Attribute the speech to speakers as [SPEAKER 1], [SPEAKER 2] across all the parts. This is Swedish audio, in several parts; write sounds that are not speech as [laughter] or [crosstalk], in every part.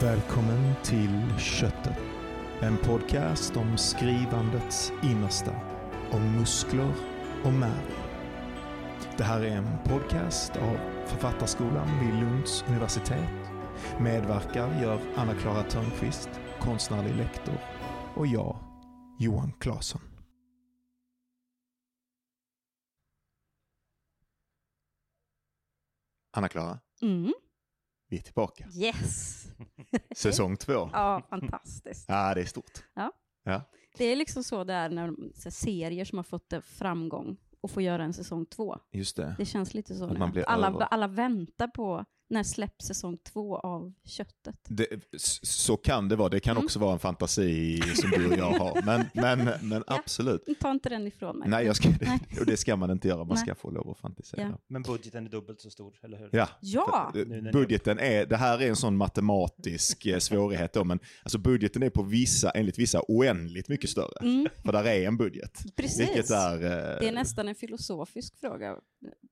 [SPEAKER 1] Välkommen till Köttet. En podcast om skrivandets innersta. Om muskler och märg. Det här är en podcast av Författarskolan vid Lunds universitet. Medverkar gör Anna-Klara Törnqvist, konstnärlig lektor, och jag, Johan Claesson. Anna-Klara,
[SPEAKER 2] Mm.
[SPEAKER 1] Vi är tillbaka.
[SPEAKER 2] Yes! [laughs]
[SPEAKER 1] Säsong två.
[SPEAKER 2] Ja, fantastiskt.
[SPEAKER 1] Ja, det är stort.
[SPEAKER 2] Ja.
[SPEAKER 1] Ja.
[SPEAKER 2] Det är liksom så det är när så serier som har fått eh, framgång och får göra en säsong två.
[SPEAKER 1] Just det.
[SPEAKER 2] Det känns lite så
[SPEAKER 1] Att man blir
[SPEAKER 2] Alla,
[SPEAKER 1] över.
[SPEAKER 2] alla väntar på när släpps säsong två av köttet.
[SPEAKER 1] Det, så kan det vara. Det kan
[SPEAKER 2] Mm.
[SPEAKER 1] också vara en fantasi som du och jag har. Men, [laughs] men, men absolut.
[SPEAKER 2] Ta inte den ifrån mig.
[SPEAKER 1] Nej, jag ska,
[SPEAKER 2] Nej. [laughs]
[SPEAKER 1] och det ska man inte göra. Man
[SPEAKER 2] Nej.
[SPEAKER 1] ska få lov att fantisera.
[SPEAKER 2] Ja.
[SPEAKER 3] Men budgeten är dubbelt så stor, eller hur?
[SPEAKER 1] Ja,
[SPEAKER 2] Ja!
[SPEAKER 1] eh, budgeten är, det här är en sån matematisk eh, svårighet då, men alltså budgeten är på vissa, enligt vissa, oändligt mycket större.
[SPEAKER 2] Mm,
[SPEAKER 1] För där är en budget.
[SPEAKER 2] precis.
[SPEAKER 1] Är, eh,
[SPEAKER 2] Det är nästan en filosofisk fråga.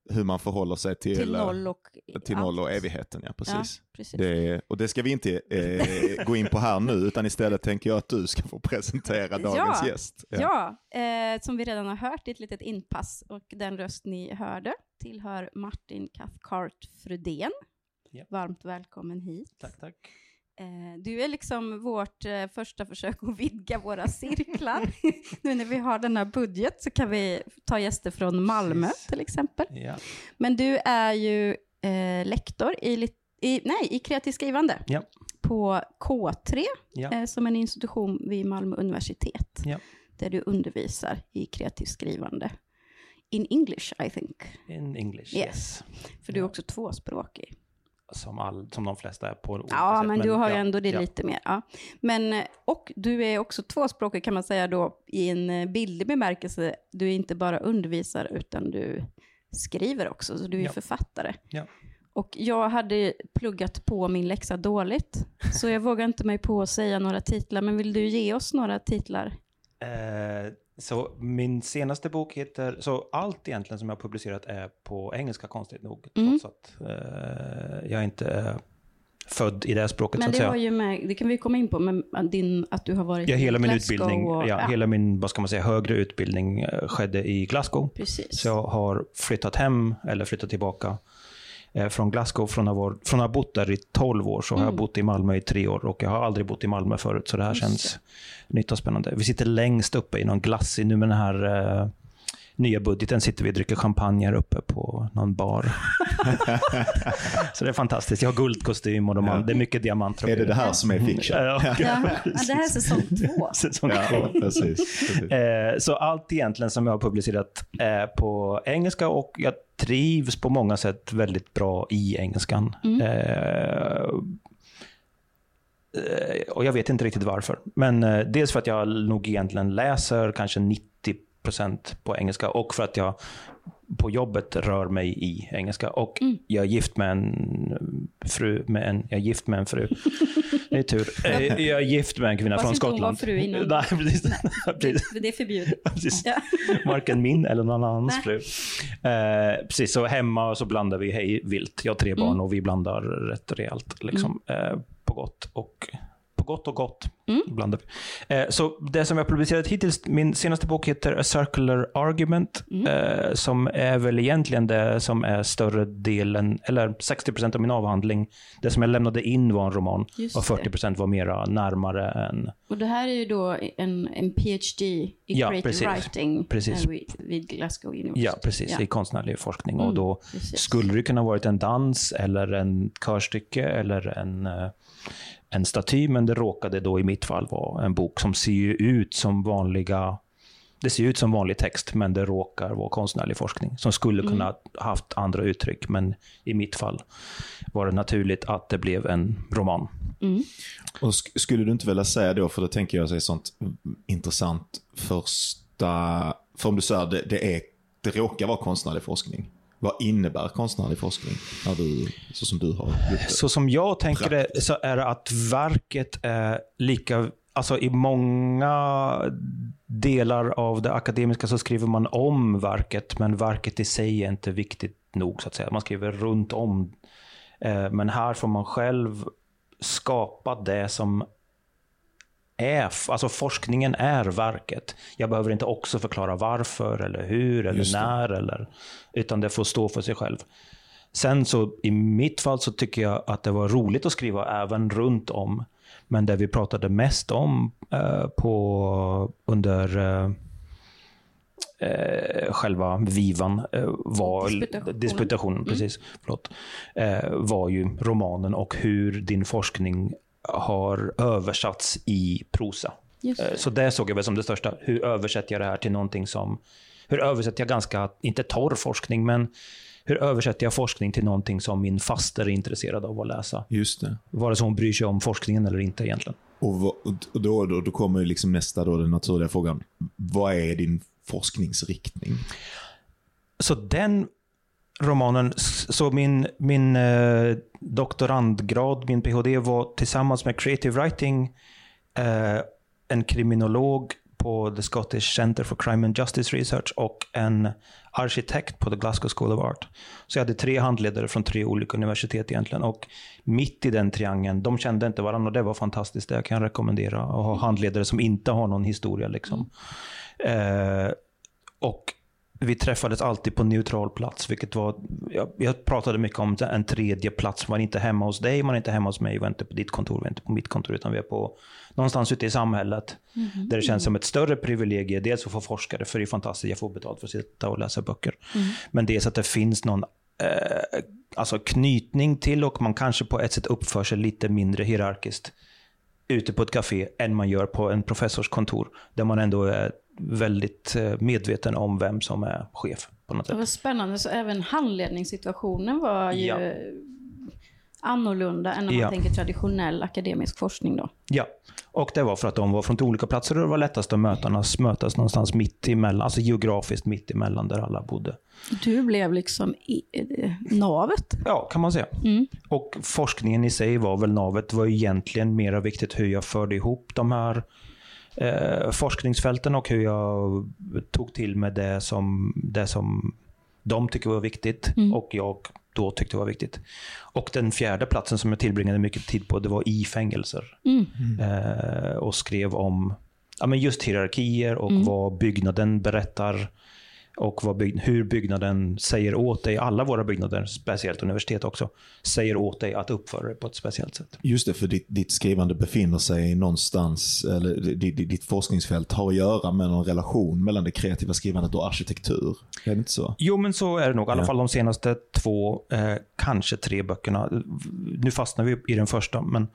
[SPEAKER 1] hur man förhåller sig till,
[SPEAKER 2] Till noll och
[SPEAKER 1] till noll och
[SPEAKER 2] allt.
[SPEAKER 1] Evigheten. Ja,
[SPEAKER 2] Ja,
[SPEAKER 1] precis.
[SPEAKER 2] precis.
[SPEAKER 1] Det, och det ska vi inte eh, gå in på här nu, utan istället tänker jag att du ska få presentera dagens
[SPEAKER 2] Ja.
[SPEAKER 1] gäst.
[SPEAKER 2] Ja, eh, som vi redan har hört i ett litet inpass och den röst ni hörde tillhör Martin Cathcart Frödén.
[SPEAKER 3] Ja.
[SPEAKER 2] Varmt välkommen hit.
[SPEAKER 3] Tack, tack.
[SPEAKER 2] Eh, du är liksom vårt eh, första försök att vidga våra cirklar. [laughs] nu när vi har den här budget så kan vi ta gäster från Malmö
[SPEAKER 3] Precis.
[SPEAKER 2] till exempel.
[SPEAKER 3] Ja.
[SPEAKER 2] Men du är ju eh, lektor i, i, nej, i kreativt skrivande
[SPEAKER 3] Ja.
[SPEAKER 2] på K3
[SPEAKER 3] Ja.
[SPEAKER 2] eh, som en institution vid Malmö universitet.
[SPEAKER 3] Ja.
[SPEAKER 2] Där du undervisar i kreativt skrivande. In English, I think.
[SPEAKER 3] In English,
[SPEAKER 2] Yes.
[SPEAKER 3] yes.
[SPEAKER 2] För du är också tvåspråkig.
[SPEAKER 3] Som, all, som de flesta är på olika
[SPEAKER 2] Ja,
[SPEAKER 3] sätt.
[SPEAKER 2] men du har ju ändå det lite mer. Ja. Men, eh, och du är också tvåspråkig kan man säga då i en eh, bildlig bemärkelse. Du är inte bara undervisare utan du skriver också, så du är
[SPEAKER 3] Ja.
[SPEAKER 2] författare.
[SPEAKER 3] Ja.
[SPEAKER 2] Och jag hade pluggat på min läxa dåligt, så jag vågar inte mig på att säga några titlar. Men vill du ge oss några titlar?
[SPEAKER 3] Eh, så min senaste bok heter, så allt egentligen som jag har publicerat är på engelska konstigt nog.
[SPEAKER 2] Mm.
[SPEAKER 3] Trots att eh, jag inte är född i det språket så
[SPEAKER 2] Men det
[SPEAKER 3] säga.
[SPEAKER 2] har ju med, det kan vi komma in på, men din, att du har varit
[SPEAKER 3] Ja,
[SPEAKER 2] i
[SPEAKER 3] hela min
[SPEAKER 2] Glasgow
[SPEAKER 3] utbildning,
[SPEAKER 2] och,
[SPEAKER 3] ja, hela min, vad ska man säga, högre utbildning eh, skedde i Glasgow.
[SPEAKER 2] Precis.
[SPEAKER 3] Så jag har flyttat hem, eller flyttat tillbaka eh, från Glasgow. Från att, varit, från att ha bott där i 12 år så har jag
[SPEAKER 2] Mm.
[SPEAKER 3] bott i Malmö i tre år och jag har aldrig bott i Malmö förut. Så det här
[SPEAKER 2] Just
[SPEAKER 3] känns nytt och spännande. Vi sitter längst uppe i någon glassig, nu med den här nya budgeten sitter vi och dricker champagne här uppe på någon bar. [laughs] så det är fantastiskt. Jag har guldkostym och de har, det är mycket diamanter.
[SPEAKER 1] Är det det här som är fiction?
[SPEAKER 3] Ja,
[SPEAKER 2] Ja, det här är säsong två. [laughs]
[SPEAKER 3] Säsong två.
[SPEAKER 1] Ja, precis. precis.
[SPEAKER 3] Eh, Så allt egentligen som jag har publicerat är på engelska och jag trivs på många sätt väldigt bra i engelskan.
[SPEAKER 2] Mm.
[SPEAKER 3] Eh, eh, och jag vet inte riktigt varför. Men eh, dels för att jag nog egentligen läser kanske 90% på engelska och för att jag på jobbet rör mig i engelska. Och
[SPEAKER 2] Mm.
[SPEAKER 3] jag är gift med en fru, med en, jag är gift med en fru. [laughs] Det är tur. Eh, Jag är gift med en kvinna från Skottland.
[SPEAKER 2] fru innan. [laughs]
[SPEAKER 3] Nej, precis. [laughs] precis.
[SPEAKER 2] För det är förbjudet.
[SPEAKER 3] precis.
[SPEAKER 2] Ja.
[SPEAKER 3] Varken min eller någon annans
[SPEAKER 2] Nej.
[SPEAKER 3] fru. Eh, precis, så hemma så blandar vi hej vilt. Jag har tre barn
[SPEAKER 2] Mm.
[SPEAKER 3] och vi blandar rätt rejält. Liksom, eh, på gott och gott och gott.
[SPEAKER 2] Mm.
[SPEAKER 3] Blandar. Eh, så det som jag har publicerat hittills, min senaste bok heter A Circular Argument,
[SPEAKER 2] Mm.
[SPEAKER 3] eh, som är väl egentligen det som är större delen, eller 60% av min avhandling. Det som jag lämnade in var en roman
[SPEAKER 2] Just
[SPEAKER 3] och
[SPEAKER 2] det.
[SPEAKER 3] 40% var mera närmare än
[SPEAKER 2] Och det här är ju då en, en PhD i
[SPEAKER 3] Ja,
[SPEAKER 2] creative
[SPEAKER 3] precis.
[SPEAKER 2] writing
[SPEAKER 3] Precis.
[SPEAKER 2] eh, vid, vid Glasgow University.
[SPEAKER 3] Ja, precis.
[SPEAKER 2] Ja.
[SPEAKER 3] I konstnärlig forskning.
[SPEAKER 2] Mm,
[SPEAKER 3] Och då
[SPEAKER 2] precis.
[SPEAKER 3] skulle det kunna varit en dans eller en körstycke eller en, eh, en staty. Men det råkade då i mitt fall vara en bok som ser ju ut som vanliga det ser ut som vanlig text, men det råkar vara konstnärlig forskning som skulle
[SPEAKER 2] Mm.
[SPEAKER 3] kunna ha haft andra uttryck. Men i mitt fall var det naturligt att det blev en roman.
[SPEAKER 2] Mm.
[SPEAKER 1] Och sk- skulle du inte vilja säga då, för då tänker jag är sånt intressant första... För om du säger det, det, är, det råkar vara konstnärlig forskning. Vad innebär konstnärlig forskning? När du, så som du har?
[SPEAKER 3] Så som jag tänker det så är det att verket är lika alltså i många delar av det akademiska så skriver man om verket, men verket i sig är inte viktigt nog så att säga. Man skriver runt om. Eh, Men här får man själv skapa det som är, alltså forskningen är verket. Jag behöver inte också förklara varför, eller hur, eller när, eller, utan det får stå för sig själv. Sen så i mitt fall så tycker jag att det var roligt att skriva även runt om. Men det vi pratade mest om eh, på, under eh, eh, själva vivan eh, var
[SPEAKER 2] Disputationen.
[SPEAKER 3] disputationen,
[SPEAKER 2] Mm.
[SPEAKER 3] precis, förlåt, eh, var ju romanen och hur din forskning har översatts i prosa.
[SPEAKER 2] Just
[SPEAKER 3] Eh,
[SPEAKER 2] det.
[SPEAKER 3] Så det såg jag väl som det största. Hur översätter jag det här till någonting som... Hur översätter jag ganska, inte torr forskning, men hur översätter jag forskning till någonting som min faster är intresserad av att läsa?
[SPEAKER 4] Just det.
[SPEAKER 3] Vare sig hon bryr sig om forskningen eller inte egentligen.
[SPEAKER 4] Och, då, då, då kommer ju liksom nästa, då, den naturliga frågan. Vad är din forskningsriktning?
[SPEAKER 3] Så den romanen, så min, min eh, doktorandgrad, min PhD var tillsammans med creative writing, eh, en kriminolog på The Scottish Center for Crime and Justice Research och en arkitekt på The Glasgow School of Art. Så jag hade tre handledare från tre olika universitet egentligen. Och mitt i den triangeln, de kände inte varandra och det var fantastiskt. Det kan jag rekommendera. Att ha handledare som inte har någon historia. Liksom. Eh, och vi träffades alltid på neutral plats, vilket var, jag, jag pratade mycket om en tredje plats. Man är inte hemma hos dig, man är inte hemma hos mig, vi är inte på ditt kontor, vi är inte på mitt kontor, utan vi är på någonstans ute i samhället. Där det känns som ett större privilegie, dels att få forskare, för det är fantastiskt, jag får betalt för att sitta och läsa böcker. Men dels att det finns någon eh, alltså knytning till och man kanske på ett sätt uppför sig lite mindre hierarkiskt ute på ett café än man gör på en professors kontor. Där man ändå är väldigt eh, medveten om vem som är chef på något
[SPEAKER 2] Det
[SPEAKER 3] sätt.
[SPEAKER 2] var spännande, så även handledningssituationen var ju
[SPEAKER 3] Ja.
[SPEAKER 2] annorlunda än när man
[SPEAKER 3] Ja.
[SPEAKER 2] tänker traditionell akademisk forskning då.
[SPEAKER 3] Ja, och det var för att de var från olika platser och det var lättast att mötas, mötas någonstans mitt emellan, alltså geografiskt mitt emellan där alla bodde.
[SPEAKER 2] Du blev liksom i, eh, navet.
[SPEAKER 3] Ja, kan man säga.
[SPEAKER 2] Mm.
[SPEAKER 3] Och forskningen i sig var väl navet. Det var egentligen mer viktigt hur jag förde ihop de här eh, forskningsfälten och hur jag tog till med det som, det som de tycker var viktigt och jag då tyckte var viktigt. Och den fjärde platsen som jag tillbringade mycket tid på, det var i fängelser. Eh, och skrev om ja, men just hierarkier och vad byggnaden berättar och bygg, hur byggnaden säger åt dig, alla våra byggnader, speciellt universitet också, säger åt dig att uppföra dig på ett speciellt sätt.
[SPEAKER 4] Just det, för ditt, ditt skrivande befinner sig någonstans, eller ditt, ditt, forskningsfält har att göra med någon relation mellan det kreativa skrivandet och arkitektur. Är det inte så?
[SPEAKER 3] Jo, men så är det nog. I alla fall de senaste två, eh, kanske tre böckerna. Nu fastnar vi i den första, men,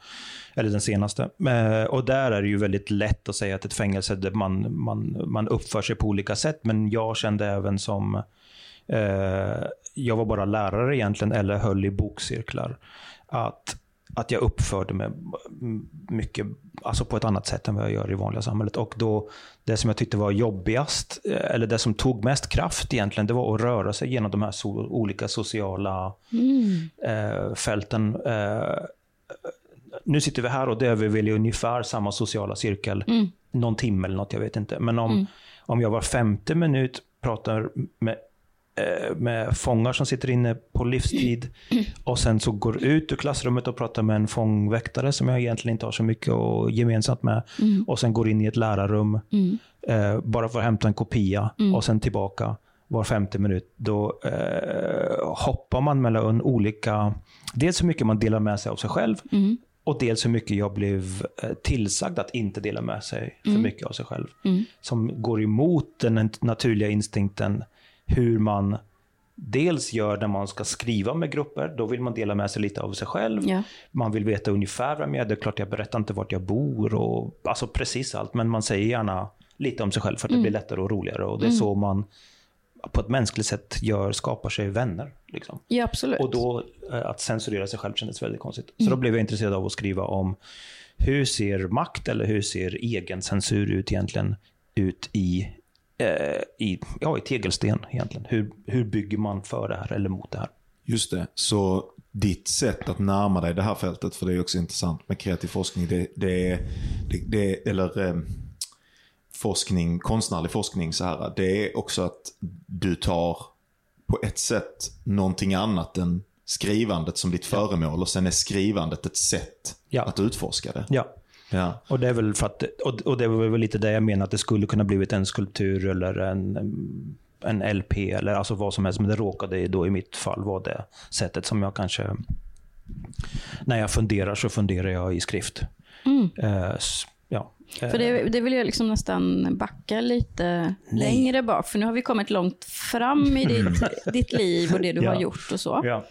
[SPEAKER 3] eller den senaste. Eh, och där är det ju väldigt lätt att säga att ett fängelse där man, man, man uppför sig på olika sätt. Men jag kände även som, eh, jag var bara lärare egentligen, eller höll i bokcirklar, att att jag uppförde mig mycket, alltså på ett annat sätt än vad jag gör i vanliga samhället. Och då, det som jag tyckte var jobbigast, eh, eller det som tog mest kraft egentligen, det var att röra sig genom de här so olika sociala eh, fälten. Eh, nu sitter vi här och det är väl ungefär samma sociala cirkel. Någon timme eller något, jag vet inte. Men om, om jag var femte minut pratar med eh, med fångar som sitter inne på livstid [clears throat] och sen så går ut ur klassrummet och pratar med en fångväktare som jag egentligen inte har så mycket och gemensamt med och sen går in i ett lärarrum eh, bara för att hämta en kopia och sen tillbaka var femte minut. Då eh, hoppar man mellan olika, dels hur mycket man delar med sig av sig själv och dels hur mycket jag blev eh, tillsagd att inte dela med sig för mycket av sig själv. Som går emot den naturliga instinkten hur man dels gör när man ska skriva med grupper. Då vill man dela med sig lite av sig själv.
[SPEAKER 2] Ja.
[SPEAKER 3] Man vill veta ungefär vem jag är. Det är klart jag berättar inte vart jag bor och alltså precis allt. Men man säger gärna lite om sig själv för att det blir lättare och roligare. Och det är så man på ett mänskligt sätt gör, skapar sig vänner. Liksom.
[SPEAKER 2] Ja, absolut.
[SPEAKER 3] Och då eh, att censurera sig själv kändes väldigt konstigt. Så då blev jag intresserad av att skriva om hur ser makt eller hur ser egen censur ut egentligen ut i, eh, i, ja, i tegelsten egentligen. Hur, hur bygger man för det här eller mot det här?
[SPEAKER 4] Just det. Så ditt sätt att närma dig det här fältet, för det är också intressant med kreativ forskning, det, det, är- det, det eller eh, forskning, konstnärlig forskning så här, det är också att du tar på ett sätt någonting annat än skrivandet som ditt föremål och sen är skrivandet ett sätt
[SPEAKER 3] Ja.
[SPEAKER 4] att utforska det.
[SPEAKER 3] Ja.
[SPEAKER 4] Ja.
[SPEAKER 3] Och det är väl för att, och, det var väl lite det jag menar, att det skulle kunna blivit en skulptur eller en, en LP eller alltså vad som helst. Men det råkade då i mitt fall vara det sättet som jag kanske... När jag funderar så funderar jag i skrift. Eh.
[SPEAKER 2] Mm. För det, det vill jag liksom nästan backa lite längre bak, för nu har vi kommit långt fram i ditt, [laughs] ditt liv och det du
[SPEAKER 3] Ja.
[SPEAKER 2] har gjort och så.
[SPEAKER 3] Ja.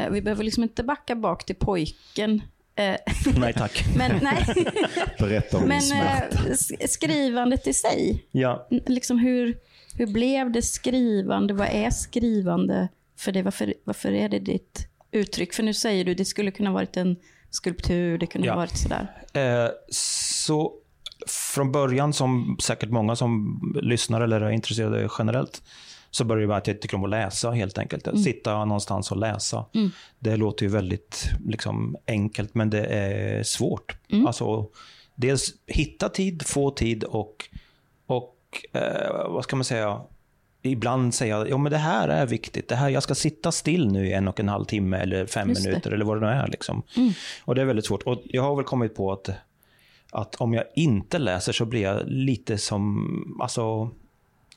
[SPEAKER 2] Eh, Vi behöver liksom inte backa bak till pojken. Eh, [laughs]
[SPEAKER 3] Nej tack. [laughs]
[SPEAKER 2] Men, nej.
[SPEAKER 4] Berätta om
[SPEAKER 2] Men eh, sk- skrivandet i sig,
[SPEAKER 3] Ja.
[SPEAKER 2] Liksom hur, hur blev det skrivande? Vad är skrivande för dig? Varför, varför är det ditt uttryck? För nu säger du det skulle kunna varit en skulptur, det kunde
[SPEAKER 3] Ja.
[SPEAKER 2] ha varit sådär.
[SPEAKER 3] Eh, så från början, som säkert många som lyssnar eller är intresserade generellt, så började det med att jag tycker om att läsa helt enkelt. Att Sitta någonstans och läsa. Det låter ju väldigt liksom, enkelt, men det är svårt. Alltså, dels hitta tid, få tid och, och eh, vad ska man säga, ibland säga ja men det här är viktigt. Det här, jag ska sitta still nu i en och en halv timme eller fem
[SPEAKER 2] Just det.
[SPEAKER 3] minuter eller vad det nu är. Liksom. Och det är väldigt svårt. Och jag har väl kommit på att, att om jag inte läser så blir jag lite som, alltså,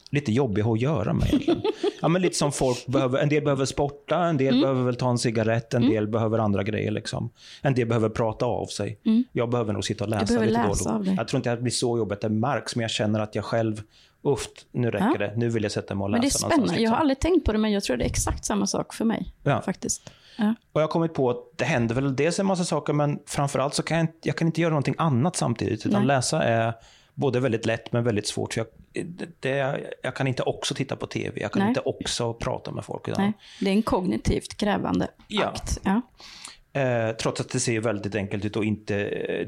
[SPEAKER 3] lite jobbig att göra med egentligen. [laughs] Ja, men lite som folk behöver, en del behöver sporta, en del behöver väl ta en cigarett, en del behöver andra grejer. Liksom. En del behöver prata av sig. Jag behöver nog sitta och läsa lite då och
[SPEAKER 2] läsa
[SPEAKER 3] då.
[SPEAKER 2] dig.
[SPEAKER 3] Jag tror inte att det blir så jobbigt det märks, men jag känner att jag själv, uff, nu räcker
[SPEAKER 2] Ja.
[SPEAKER 3] det. Nu vill jag sätta mig och läsa
[SPEAKER 2] Men det är spännande. Jag har
[SPEAKER 3] liksom.
[SPEAKER 2] aldrig tänkt på det, men jag tror det är exakt samma sak för mig.
[SPEAKER 3] Ja.
[SPEAKER 2] Faktiskt. Ja.
[SPEAKER 3] Och jag har kommit på att det händer väl dels en massa saker, men framförallt så kan jag, inte- jag kan inte göra någonting annat samtidigt. Utan
[SPEAKER 2] Nej.
[SPEAKER 3] läsa är både väldigt lätt men väldigt svårt. Så jag, det, jag kan inte också titta på tv, jag kan
[SPEAKER 2] Nej.
[SPEAKER 3] inte också prata med folk. Utan,
[SPEAKER 2] Nej, det är en kognitivt krävande
[SPEAKER 3] Ja.
[SPEAKER 2] akt. Ja.
[SPEAKER 3] eh, trots att det ser väldigt enkelt ut och inte,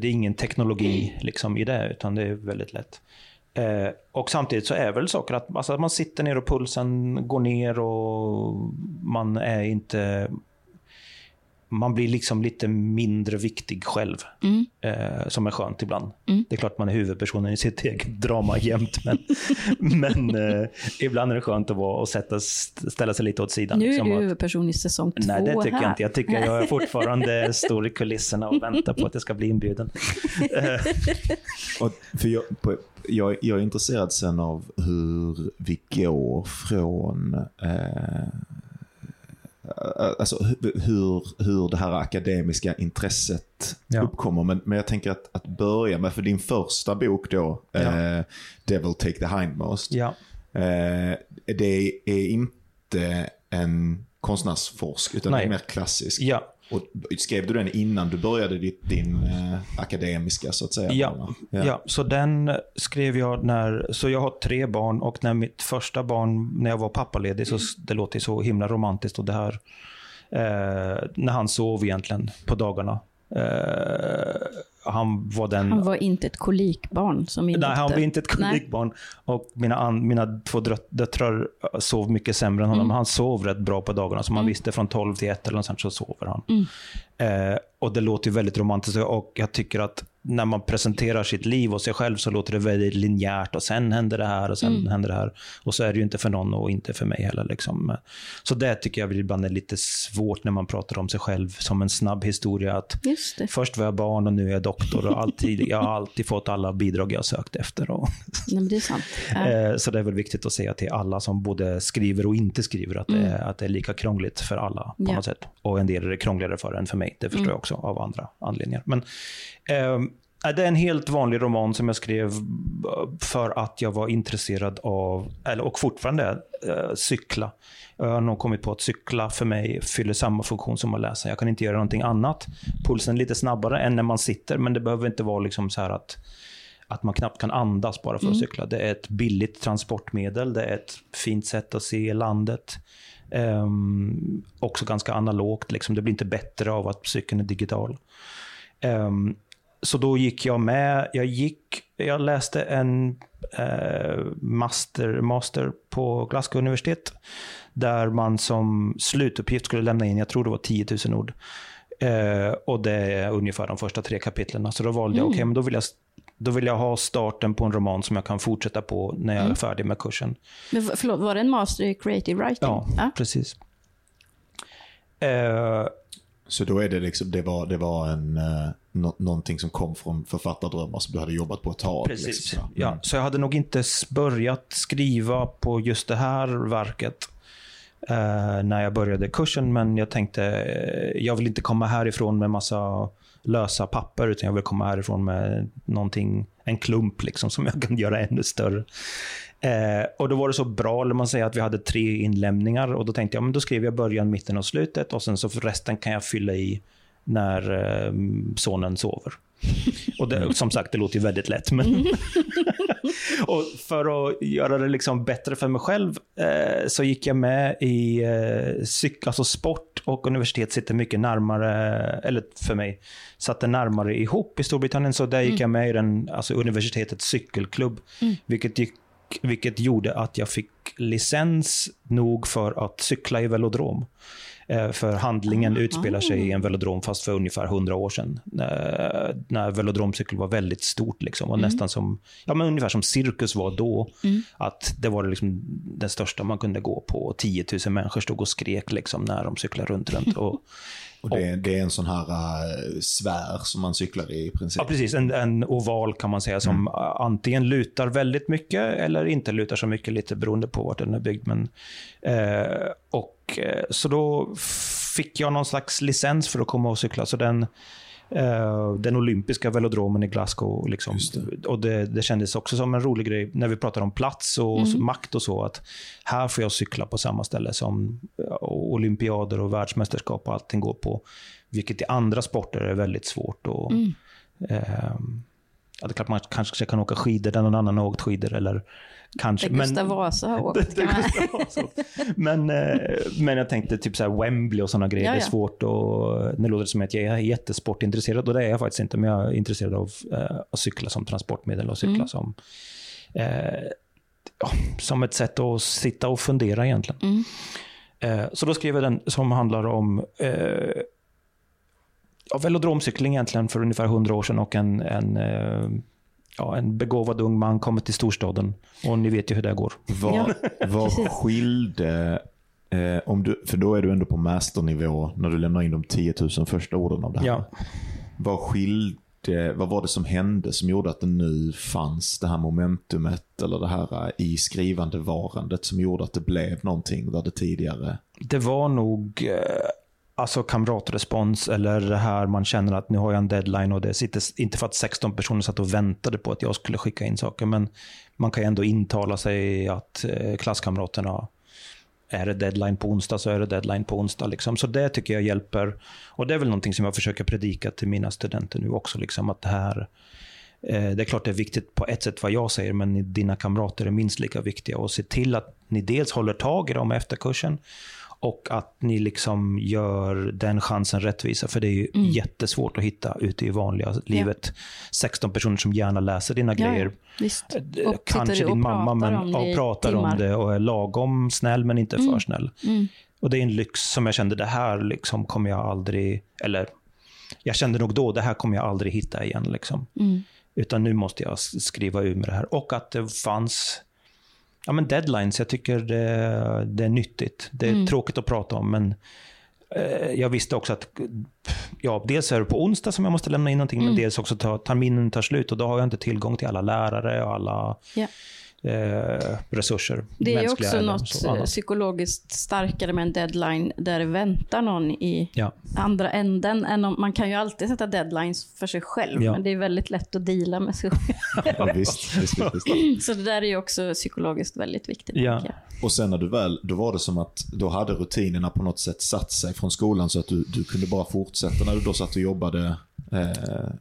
[SPEAKER 3] det är ingen teknologi liksom, i det, utan det är väldigt lätt. Eh, och samtidigt så är väl saker att, alltså, att man sitter ner och pulsen går ner och man är inte... Man blir liksom lite mindre viktig själv,
[SPEAKER 2] Mm.
[SPEAKER 3] eh, som är skönt ibland. Det är klart man är huvudpersonen i sitt [laughs] eget drama jämt, men, [laughs] men eh, ibland är det skönt att, vara, att sätta, ställa sig lite åt sidan.
[SPEAKER 2] Nu är
[SPEAKER 3] liksom,
[SPEAKER 2] du
[SPEAKER 3] att-
[SPEAKER 2] huvudperson i säsong två
[SPEAKER 3] Nej, det tycker
[SPEAKER 2] här.
[SPEAKER 3] jag inte. Jag tycker
[SPEAKER 2] Nej.
[SPEAKER 3] jag är fortfarande [laughs] står i kulisserna och väntar på att jag ska bli inbjuden.
[SPEAKER 4] Och för jag, på, jag, jag är intresserad sen av hur vi går från eh, alltså hu- hur, hur det här akademiska intresset
[SPEAKER 3] Ja.
[SPEAKER 4] uppkommer. Men, men jag tänker att, att börja med, för din första bok då, eh, Devil Take the Hindmost,
[SPEAKER 3] Ja.
[SPEAKER 4] eh, det är inte en konstnärsforsk, utan det
[SPEAKER 3] Nej.
[SPEAKER 4] är mer klassisk.
[SPEAKER 3] Ja.
[SPEAKER 4] Och skrev du den innan du började ditt, din eh, akademiska, så att säga?
[SPEAKER 3] Ja,
[SPEAKER 4] bana?
[SPEAKER 3] ja. så den skrev jag när, så jag har tre barn och när mitt första barn, när jag var pappaledig, så det låter så himla romantiskt och det här, eh, när han sov egentligen på dagarna. Eh, han var den...
[SPEAKER 2] Han var inte ett kolikbarn som min
[SPEAKER 3] Nej, han var inte ett
[SPEAKER 2] Nej.
[SPEAKER 3] kolikbarn. Och mina, an, mina två döttrar sov mycket sämre än honom.
[SPEAKER 2] Mm.
[SPEAKER 3] Han sov rätt bra på dagarna, så man visste från 12 till 1 eller något sånt så sover han.
[SPEAKER 2] Mm.
[SPEAKER 3] Eh, och det låter ju väldigt romantiskt och jag tycker att när man presenterar sitt liv och sig själv så låter det väldigt linjärt och sen händer det här och sen
[SPEAKER 2] Mm.
[SPEAKER 3] händer det här. Och så är det ju inte för någon och inte för mig heller. Liksom. Så det tycker jag ibland är lite svårt när man pratar om sig själv som en snabb historia. Att. Först var jag barn och nu är jag doktor. Och alltid, jag har alltid fått alla bidrag jag sökt efter. Och,
[SPEAKER 2] Nej, men det är sant. Ja. [laughs]
[SPEAKER 3] eh, så det är väl viktigt att säga till alla som både skriver och inte skriver att, det, är, att det är lika krångligt för alla på
[SPEAKER 2] Ja.
[SPEAKER 3] något sätt. Och en del är det krångligare för än för mig. Det förstår jag också av andra anledningar. Men, eh, det är en helt vanlig roman som jag skrev eh, för att jag var intresserad av, eller, och fortfarande är, eh, cykla. Jag har nog kommit på att cykla för mig fyller samma funktion som att läsa. Jag kan inte göra någonting annat. Pulsen är lite snabbare än när man sitter, men det behöver inte vara liksom så här att att man knappt kan andas bara för att cykla. Det är ett billigt transportmedel, det är ett fint sätt att se landet. Ehm, också ganska analogt, liksom. det blir inte bättre av att cykeln är digital. Ehm, så då gick jag med, jag gick, jag läste en eh, master, master på Glasgow universitet, där man som slutuppgift skulle lämna in, jag tror det var 10 000 ord. Eh, och det är ungefär de första tre kapitlen. Så då valde jag, okej, men då vill jag då vill jag ha starten på en roman som jag kan fortsätta på när jag är färdig med kursen.
[SPEAKER 2] Men förlåt, var det en master i creative writing?
[SPEAKER 3] Ja, precis. Eh,
[SPEAKER 4] Så då är det liksom, det var, det var en, uh, no någonting som kom från författardrömmar som du hade jobbat på ett tag?
[SPEAKER 3] Precis.
[SPEAKER 4] Liksom, så.
[SPEAKER 3] Ja, så jag hade nog inte börjat skriva på just det här verket uh, när jag började kursen, men jag tänkte, jag vill inte komma härifrån med massa lösa papper, utan jag vill komma härifrån med någonting, en klump liksom, som jag kan göra ännu större. Eh, och då var det så bra, eller man säger att vi hade tre inlämningar och då tänkte jag, men då skriver jag början, mitten och slutet och sen så för resten kan jag fylla i när eh, sonen sover. Och det, som sagt, det låter ju väldigt lätt. Men [laughs] [laughs] och för att göra det liksom bättre för mig själv eh, så gick jag med i eh, cyk, alltså sport och universitet sitter mycket närmare, eller för mig, satte närmare ihop i Storbritannien. Så där gick mm. jag med i den, alltså universitetets cykelklubb, mm. vilket gick vilket gjorde att jag fick licens nog för att cykla i velodrom. Eh, för handlingen mm. utspelar sig i en velodrom fast för ungefär 100 år sedan. Eh, när velodromcykel var väldigt stort. Liksom, och mm. nästan som, ja, men ungefär som cirkus var då. Mm. Att det var liksom den största man kunde gå på. 10 000 människor stod och skrek liksom, när de cyklade runt. runt. Och, [laughs]
[SPEAKER 4] och det, det, är en sån här uh, sfär som man cyklar i i princip?
[SPEAKER 3] Ja, precis. En, en oval kan man säga som mm. antingen lutar väldigt mycket eller inte lutar så mycket, lite beroende på vart den är byggd. Men, uh, och, uh, så då fick jag någon slags licens för att komma och cykla. Så den, Uh, den olympiska velodromen i Glasgow. Liksom. Det. Och det, det kändes också som en rolig grej när vi pratar om plats och mm. makt och så. att Här får jag cykla på samma ställe som uh, olympiader och världsmästerskap och allting går på. Vilket i andra sporter är väldigt svårt. Och, mm. uh, ja, det är klart man kanske kan åka skidor där någon annan har åkt skidor. Eller Kanske.
[SPEAKER 2] Där Gustav Vasa har åkt. [laughs] det,
[SPEAKER 3] det men, eh, men jag tänkte typ så här Wembley och sådana grejer. Ja, ja. Det är svårt och det låter som att jag är jättesportintresserad och det är jag faktiskt inte. Men jag är intresserad av eh, att cykla som transportmedel och cykla mm. som, eh, ja, som ett sätt att sitta och fundera egentligen. Mm. Eh, så då skrev jag den som handlar om eh, ja, velodromcykling egentligen för ungefär 100 år sedan och en, en eh, ja, en begåvad ung man kommer till storstaden. Och ni vet ju hur det går.
[SPEAKER 4] Vad, ja, [laughs] vad skilde, eh, om du, för då är du ändå på masternivå när du lämnar in de 10 000 första orden av det här. Ja. Vad skilde, vad var det som hände som gjorde att det nu fanns det här momentumet eller det här eh, i skrivande varandet som gjorde att det blev någonting där det tidigare...
[SPEAKER 3] Det var nog eh, alltså kamratrespons eller det här man känner att nu har jag en deadline och det sitter, inte för att 16 personer satt och väntade på att jag skulle skicka in saker, men man kan ju ändå intala sig att eh, klasskamraterna är det deadline på onsdag så är det deadline på onsdag. Liksom. Så det tycker jag hjälper. Och det är väl någonting som jag försöker predika till mina studenter nu också. Liksom, att det här eh, det är klart det är viktigt på ett sätt vad jag säger, men dina kamrater är minst lika viktiga. Och se till att ni dels håller tag i dem efter kursen och att ni liksom gör den chansen rättvisa. För det är ju mm. jättesvårt att hitta ute i vanliga livet. Ja. 16 personer som gärna läser dina ja, grejer.
[SPEAKER 2] Visst.
[SPEAKER 3] Eh, kanske din mamma men, om och pratar timmar. om det och är lagom snäll men inte mm. för snäll. Mm. Och Det är en lyx som jag kände, det här liksom kommer jag aldrig, eller jag kände nog då, det här kommer jag aldrig hitta igen. Liksom. Mm. Utan nu måste jag skriva ur med det här. Och att det fanns ja, men deadlines, jag tycker det, det är nyttigt. Det är mm. tråkigt att prata om, men eh, jag visste också att ja, dels är det på onsdag som jag måste lämna in någonting, mm. men dels också ta, terminen tar slut och då har jag inte tillgång till alla lärare och alla yeah eh, resurser.
[SPEAKER 2] Det är också något psykologiskt starkare med en deadline där det väntar någon i ja. andra änden. Än om, man kan ju alltid sätta deadlines för sig själv, ja. men det är väldigt lätt att deala med sig själv. [laughs]
[SPEAKER 4] ja, visst, visst, visst, [laughs]
[SPEAKER 2] Så det där är ju också psykologiskt väldigt viktigt.
[SPEAKER 4] Ja. Och sen när du väl, då var det som att då hade rutinerna på något sätt satt sig från skolan så att du, du kunde bara fortsätta när du då satt och jobbade
[SPEAKER 3] Eh,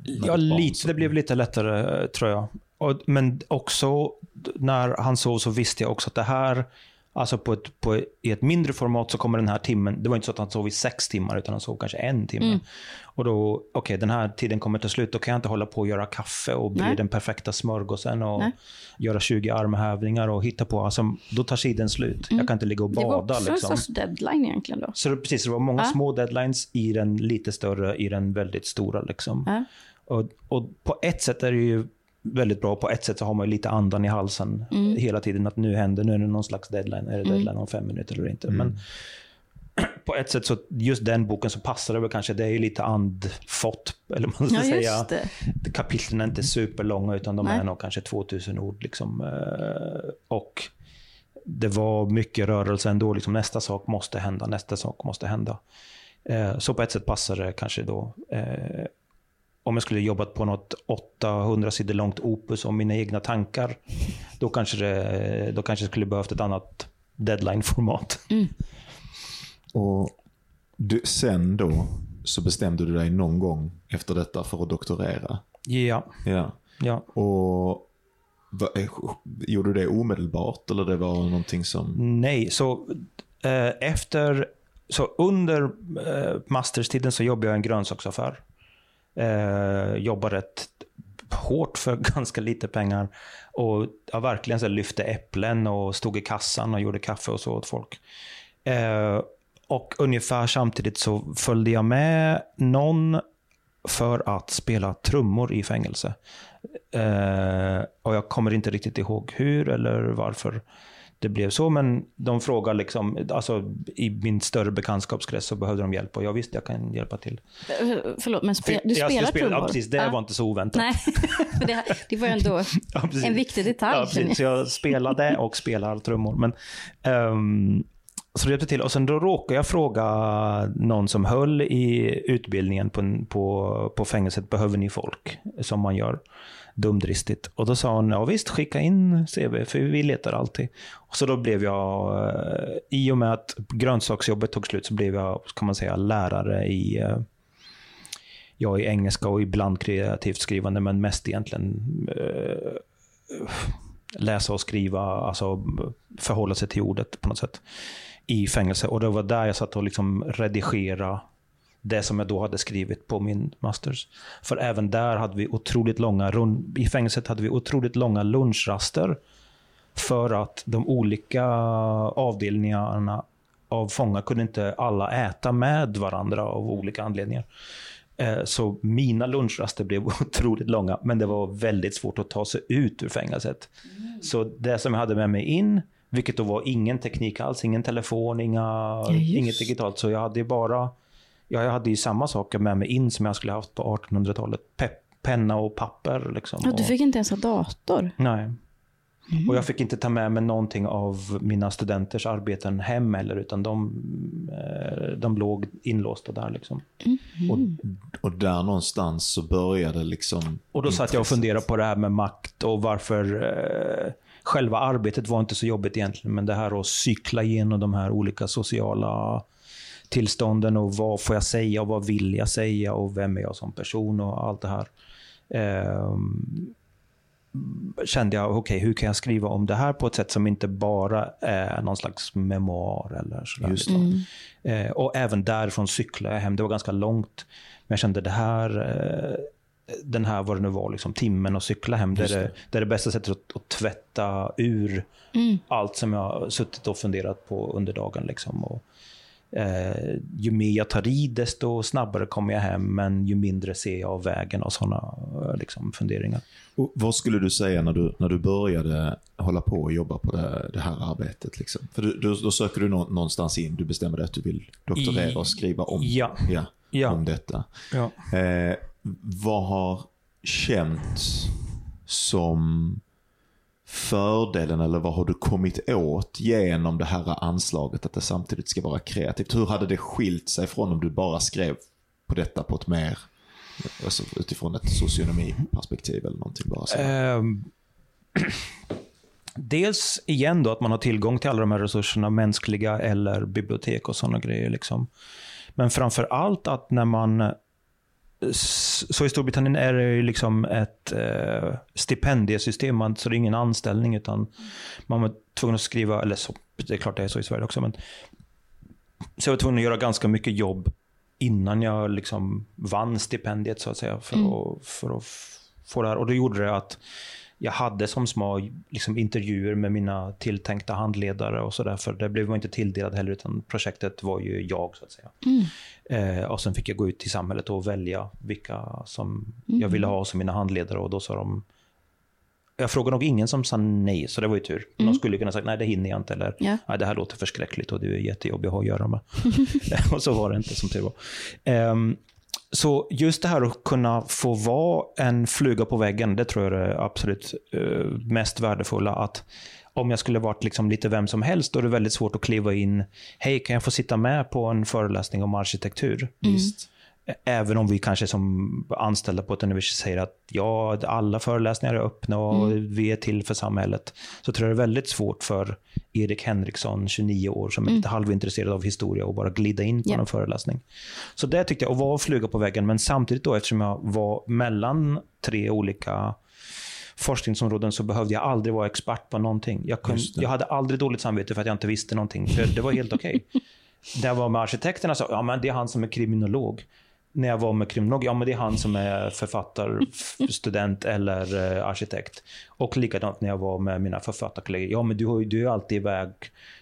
[SPEAKER 3] ja, lite. Det blev lite lättare tror jag. Och, men också när han sov så visste jag också att det här, alltså på ett, på, i ett mindre format så kommer den här timmen, det var inte så att han sov i sex timmar utan han sov kanske en timme. Mm. Och då, okej okay, den här tiden kommer ta slut, då kan jag inte hålla på och göra kaffe och bli den perfekta smörgåsen och Nej. göra 20 armhävningar och hitta på. Alltså, då tar tiden slut. Mm. Jag kan inte ligga och bada. Det var
[SPEAKER 2] också
[SPEAKER 3] liksom.
[SPEAKER 2] en sorts deadline egentligen då.
[SPEAKER 3] Så det, precis, det var många ja. små deadlines i den lite större, i den väldigt stora. Liksom. Ja. Och, och på ett sätt är det ju väldigt bra. På ett sätt så har man ju lite andan i halsen mm. hela tiden. Att nu händer, nu är det någon slags deadline. Är det mm. deadline om fem minuter eller inte? Mm. Men, [clears throat] på ett sätt så just den boken så passar det väl kanske. Det är ju lite andfått, eller man ska
[SPEAKER 2] ja,
[SPEAKER 3] säga.
[SPEAKER 2] Det.
[SPEAKER 3] Kapitlen är inte superlånga utan de Nej. är nog kanske 2000 ord. Liksom. Eh, och det var mycket rörelse ändå. Liksom nästa sak måste hända, nästa sak måste hända. Eh, så på ett sätt passar det kanske då. Om jag skulle jobbat på något 800 sidor långt opus om mina egna tankar, då kanske det, då kanske det skulle behövt ett annat deadline-format. Mm.
[SPEAKER 4] Och du, sen då så bestämde du dig någon gång efter detta för att doktorera?
[SPEAKER 3] Ja.
[SPEAKER 4] ja.
[SPEAKER 3] ja.
[SPEAKER 4] Och va, eh, gjorde du det omedelbart eller det var någonting som...
[SPEAKER 3] Nej, så eh, efter, så under eh, masterstiden så jobbade jag i en grönsaksaffär. Eh, jobbade rätt hårt för [laughs] ganska lite pengar. Och jag verkligen så lyfte äpplen och stod i kassan och gjorde kaffe och så åt folk. Eh, och ungefär samtidigt så följde jag med någon för att spela trummor i fängelse. Eh, och jag kommer inte riktigt ihåg hur eller varför det blev så, men de frågar liksom, alltså i min större bekantskapskrets så behövde de hjälp och jag visste jag kan hjälpa till.
[SPEAKER 2] Förlåt, men spe, du spelar jag, trummor?
[SPEAKER 3] Ja, precis. Det ah. var inte så oväntat.
[SPEAKER 2] Nej, för [laughs] det, det var ändå [laughs] ja, en viktig detalj.
[SPEAKER 3] Ja, precis. Så jag spelade och spelar trummor. Men, um, så det hjälpte till. Och sen då råkade jag fråga någon som höll i utbildningen på, på, på fängelset, behöver ni folk? Som man gör dumdristigt. Och då sa hon, ja visst, skicka in CV, för vi letar alltid. Och så då blev jag, eh, i och med att grönsaksjobbet tog slut, så blev jag, kan man säga, lärare i eh, ja, i engelska och ibland kreativt skrivande, men mest egentligen eh, läsa och skriva, alltså förhålla sig till ordet på något sätt i fängelse. Och det var där jag satt och liksom redigerade det som jag då hade skrivit på min masters. För även där hade vi otroligt långa, i fängelset hade vi otroligt långa lunchraster. För att de olika avdelningarna av fångar kunde inte alla äta med varandra av olika anledningar. Eh, så mina lunchraster blev [laughs] otroligt långa, men det var väldigt svårt att ta sig ut ur fängelset. Mm. Så det som jag hade med mig in, vilket då var ingen teknik alls, ingen telefon, inga, ja, inget digitalt. Så jag hade bara, ja, jag hade ju samma saker med mig in som jag skulle haft på 1800-talet. Pe penna och papper. Liksom.
[SPEAKER 2] Ja, du fick inte ens ha dator?
[SPEAKER 3] Nej. Mm. Och jag fick inte ta med mig någonting av mina studenters arbeten hem heller, utan de, eh, de låg inlåsta där. Liksom.
[SPEAKER 4] Mm. Och, och där någonstans så började liksom...
[SPEAKER 3] Och då satt jag och funderade på det här med makt och varför eh, själva arbetet var inte så jobbigt egentligen, men det här att cykla igenom de här olika sociala tillstånden och vad får jag säga och vad vill jag säga och vem är jag som person och allt det här. Eh, kände jag, okej, okay, hur kan jag skriva om det här på ett sätt som inte bara är någon slags memoar eller sådär. Just mm. eh, och även därifrån cyklade jag hem. Det var ganska långt. Men jag kände det här eh, den här, vad det nu var, liksom, timmen och cykla hem. Det. Där, det, där det bästa sättet att, att tvätta ur mm. allt som jag har suttit och funderat på under dagen. Liksom. Och, eh, ju mer jag tar i, desto snabbare kommer jag hem, men ju mindre ser jag av vägen och sådana eh, liksom, funderingar.
[SPEAKER 4] Och vad skulle du säga när du, när du började hålla på och jobba på det, det här arbetet? Liksom? För du, då, då söker du nå, någonstans in, du bestämmer dig att du vill doktorera och skriva om,
[SPEAKER 3] ja.
[SPEAKER 4] Ja,
[SPEAKER 3] ja.
[SPEAKER 4] om detta.
[SPEAKER 3] Ja.
[SPEAKER 4] Eh, vad har känts som fördelen eller vad har du kommit åt genom det här anslaget att det samtidigt ska vara kreativt? Hur hade det skilt sig från om du bara skrev på detta på ett mer, alltså utifrån ett socionomiperspektiv eller någonting bara så? Um,
[SPEAKER 3] dels igen då att man har tillgång till alla de här resurserna, mänskliga eller bibliotek och sådana grejer. Liksom. Men framför allt att när man så i Storbritannien är det ju liksom ett eh, stipendiesystem, man, så det är ingen anställning utan man var tvungen att skriva, eller så, det är klart det är så i Sverige också, men så jag var tvungen att göra ganska mycket jobb innan jag liksom vann stipendiet så att säga för, mm. att, för att få det här. Och det gjorde det att jag hade som små liksom, intervjuer med mina tilltänkta handledare och sådär. För det blev man inte tilldelad heller, utan projektet var ju jag så att säga. Mm. Eh, och sen fick jag gå ut i samhället och välja vilka som mm. jag ville ha som mina handledare och då sa de jag frågade nog ingen som sa nej, så det var ju tur. Mm. De skulle kunna sagt nej, det hinner jag inte, eller ja. nej, det här låter förskräckligt och du är jättejobbig att ha att göra med. [laughs] [laughs] och så var det inte, som tur var. Um, så just det här att kunna få vara en fluga på väggen, det tror jag är det absolut eh, mest värdefulla. Att om jag skulle varit liksom lite vem som helst, då är det väldigt svårt att kliva in. Hej, kan jag få sitta med på en föreläsning om arkitektur? Mm. Just. Även om vi kanske som anställda på ett universitet säger att ja, alla föreläsningar är öppna och mm. vi är till för samhället. Så tror jag det är väldigt svårt för Erik Henriksson, 29 år, som är mm. lite halvintresserad av historia och bara glida in på yeah. en föreläsning. Så det tyckte jag, och var fluga på väggen, men samtidigt då eftersom jag var mellan tre olika forskningsområden så behövde jag aldrig vara expert på någonting. Jag, kunde, jag hade aldrig dåligt samvete för att jag inte visste någonting, för det var helt okej. Okay. [laughs] Där var med arkitekterna så, ja men det är han som är kriminolog när jag var med kriminolog, ja men det är han som är författarstudent eller eh, arkitekt. Och likadant när jag var med mina författarkollegor, ja men du, du är alltid iväg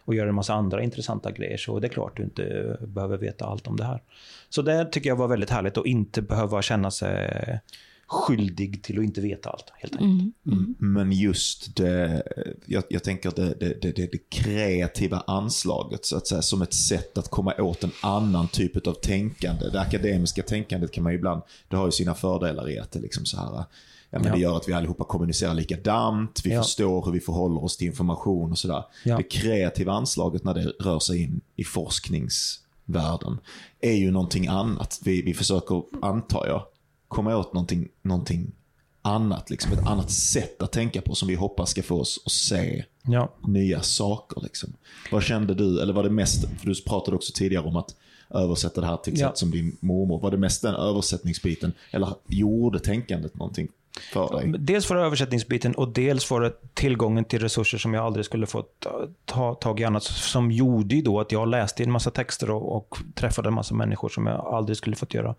[SPEAKER 3] och gör en massa andra intressanta grejer, så det är klart du inte behöver veta allt om det här. Så det tycker jag var väldigt härligt att inte behöva känna sig skyldig till att inte veta allt. helt enkelt. Mm.
[SPEAKER 1] Mm. Men just det, jag, jag tänker det, det, det, det, kreativa anslaget så att säga, som ett sätt att komma åt en annan typ av tänkande. Det akademiska tänkandet kan man ju ibland, det har ju sina fördelar i att det liksom så här, Ja, men ja. Det gör att vi allihopa kommunicerar likadant, vi ja. förstår hur vi förhåller oss till information och sådär. Ja. Det kreativa anslaget när det rör sig in i forskningsvärlden är ju någonting annat. Vi, vi försöker, antar jag, komma åt någonting, någonting annat. Liksom ett annat sätt att tänka på som vi hoppas ska få oss att se ja. nya saker. Liksom. Vad kände du, eller var det mest, för du pratade också tidigare om att översätta det här till ja. sätt som din mormor. Var det mest den översättningsbiten, eller gjorde tänkandet någonting för dig?
[SPEAKER 3] Dels för översättningsbiten och dels för tillgången till resurser som jag aldrig skulle fått ta tag i annat. Som gjorde då att jag läste en massa texter och, och träffade en massa människor som jag aldrig skulle fått göra.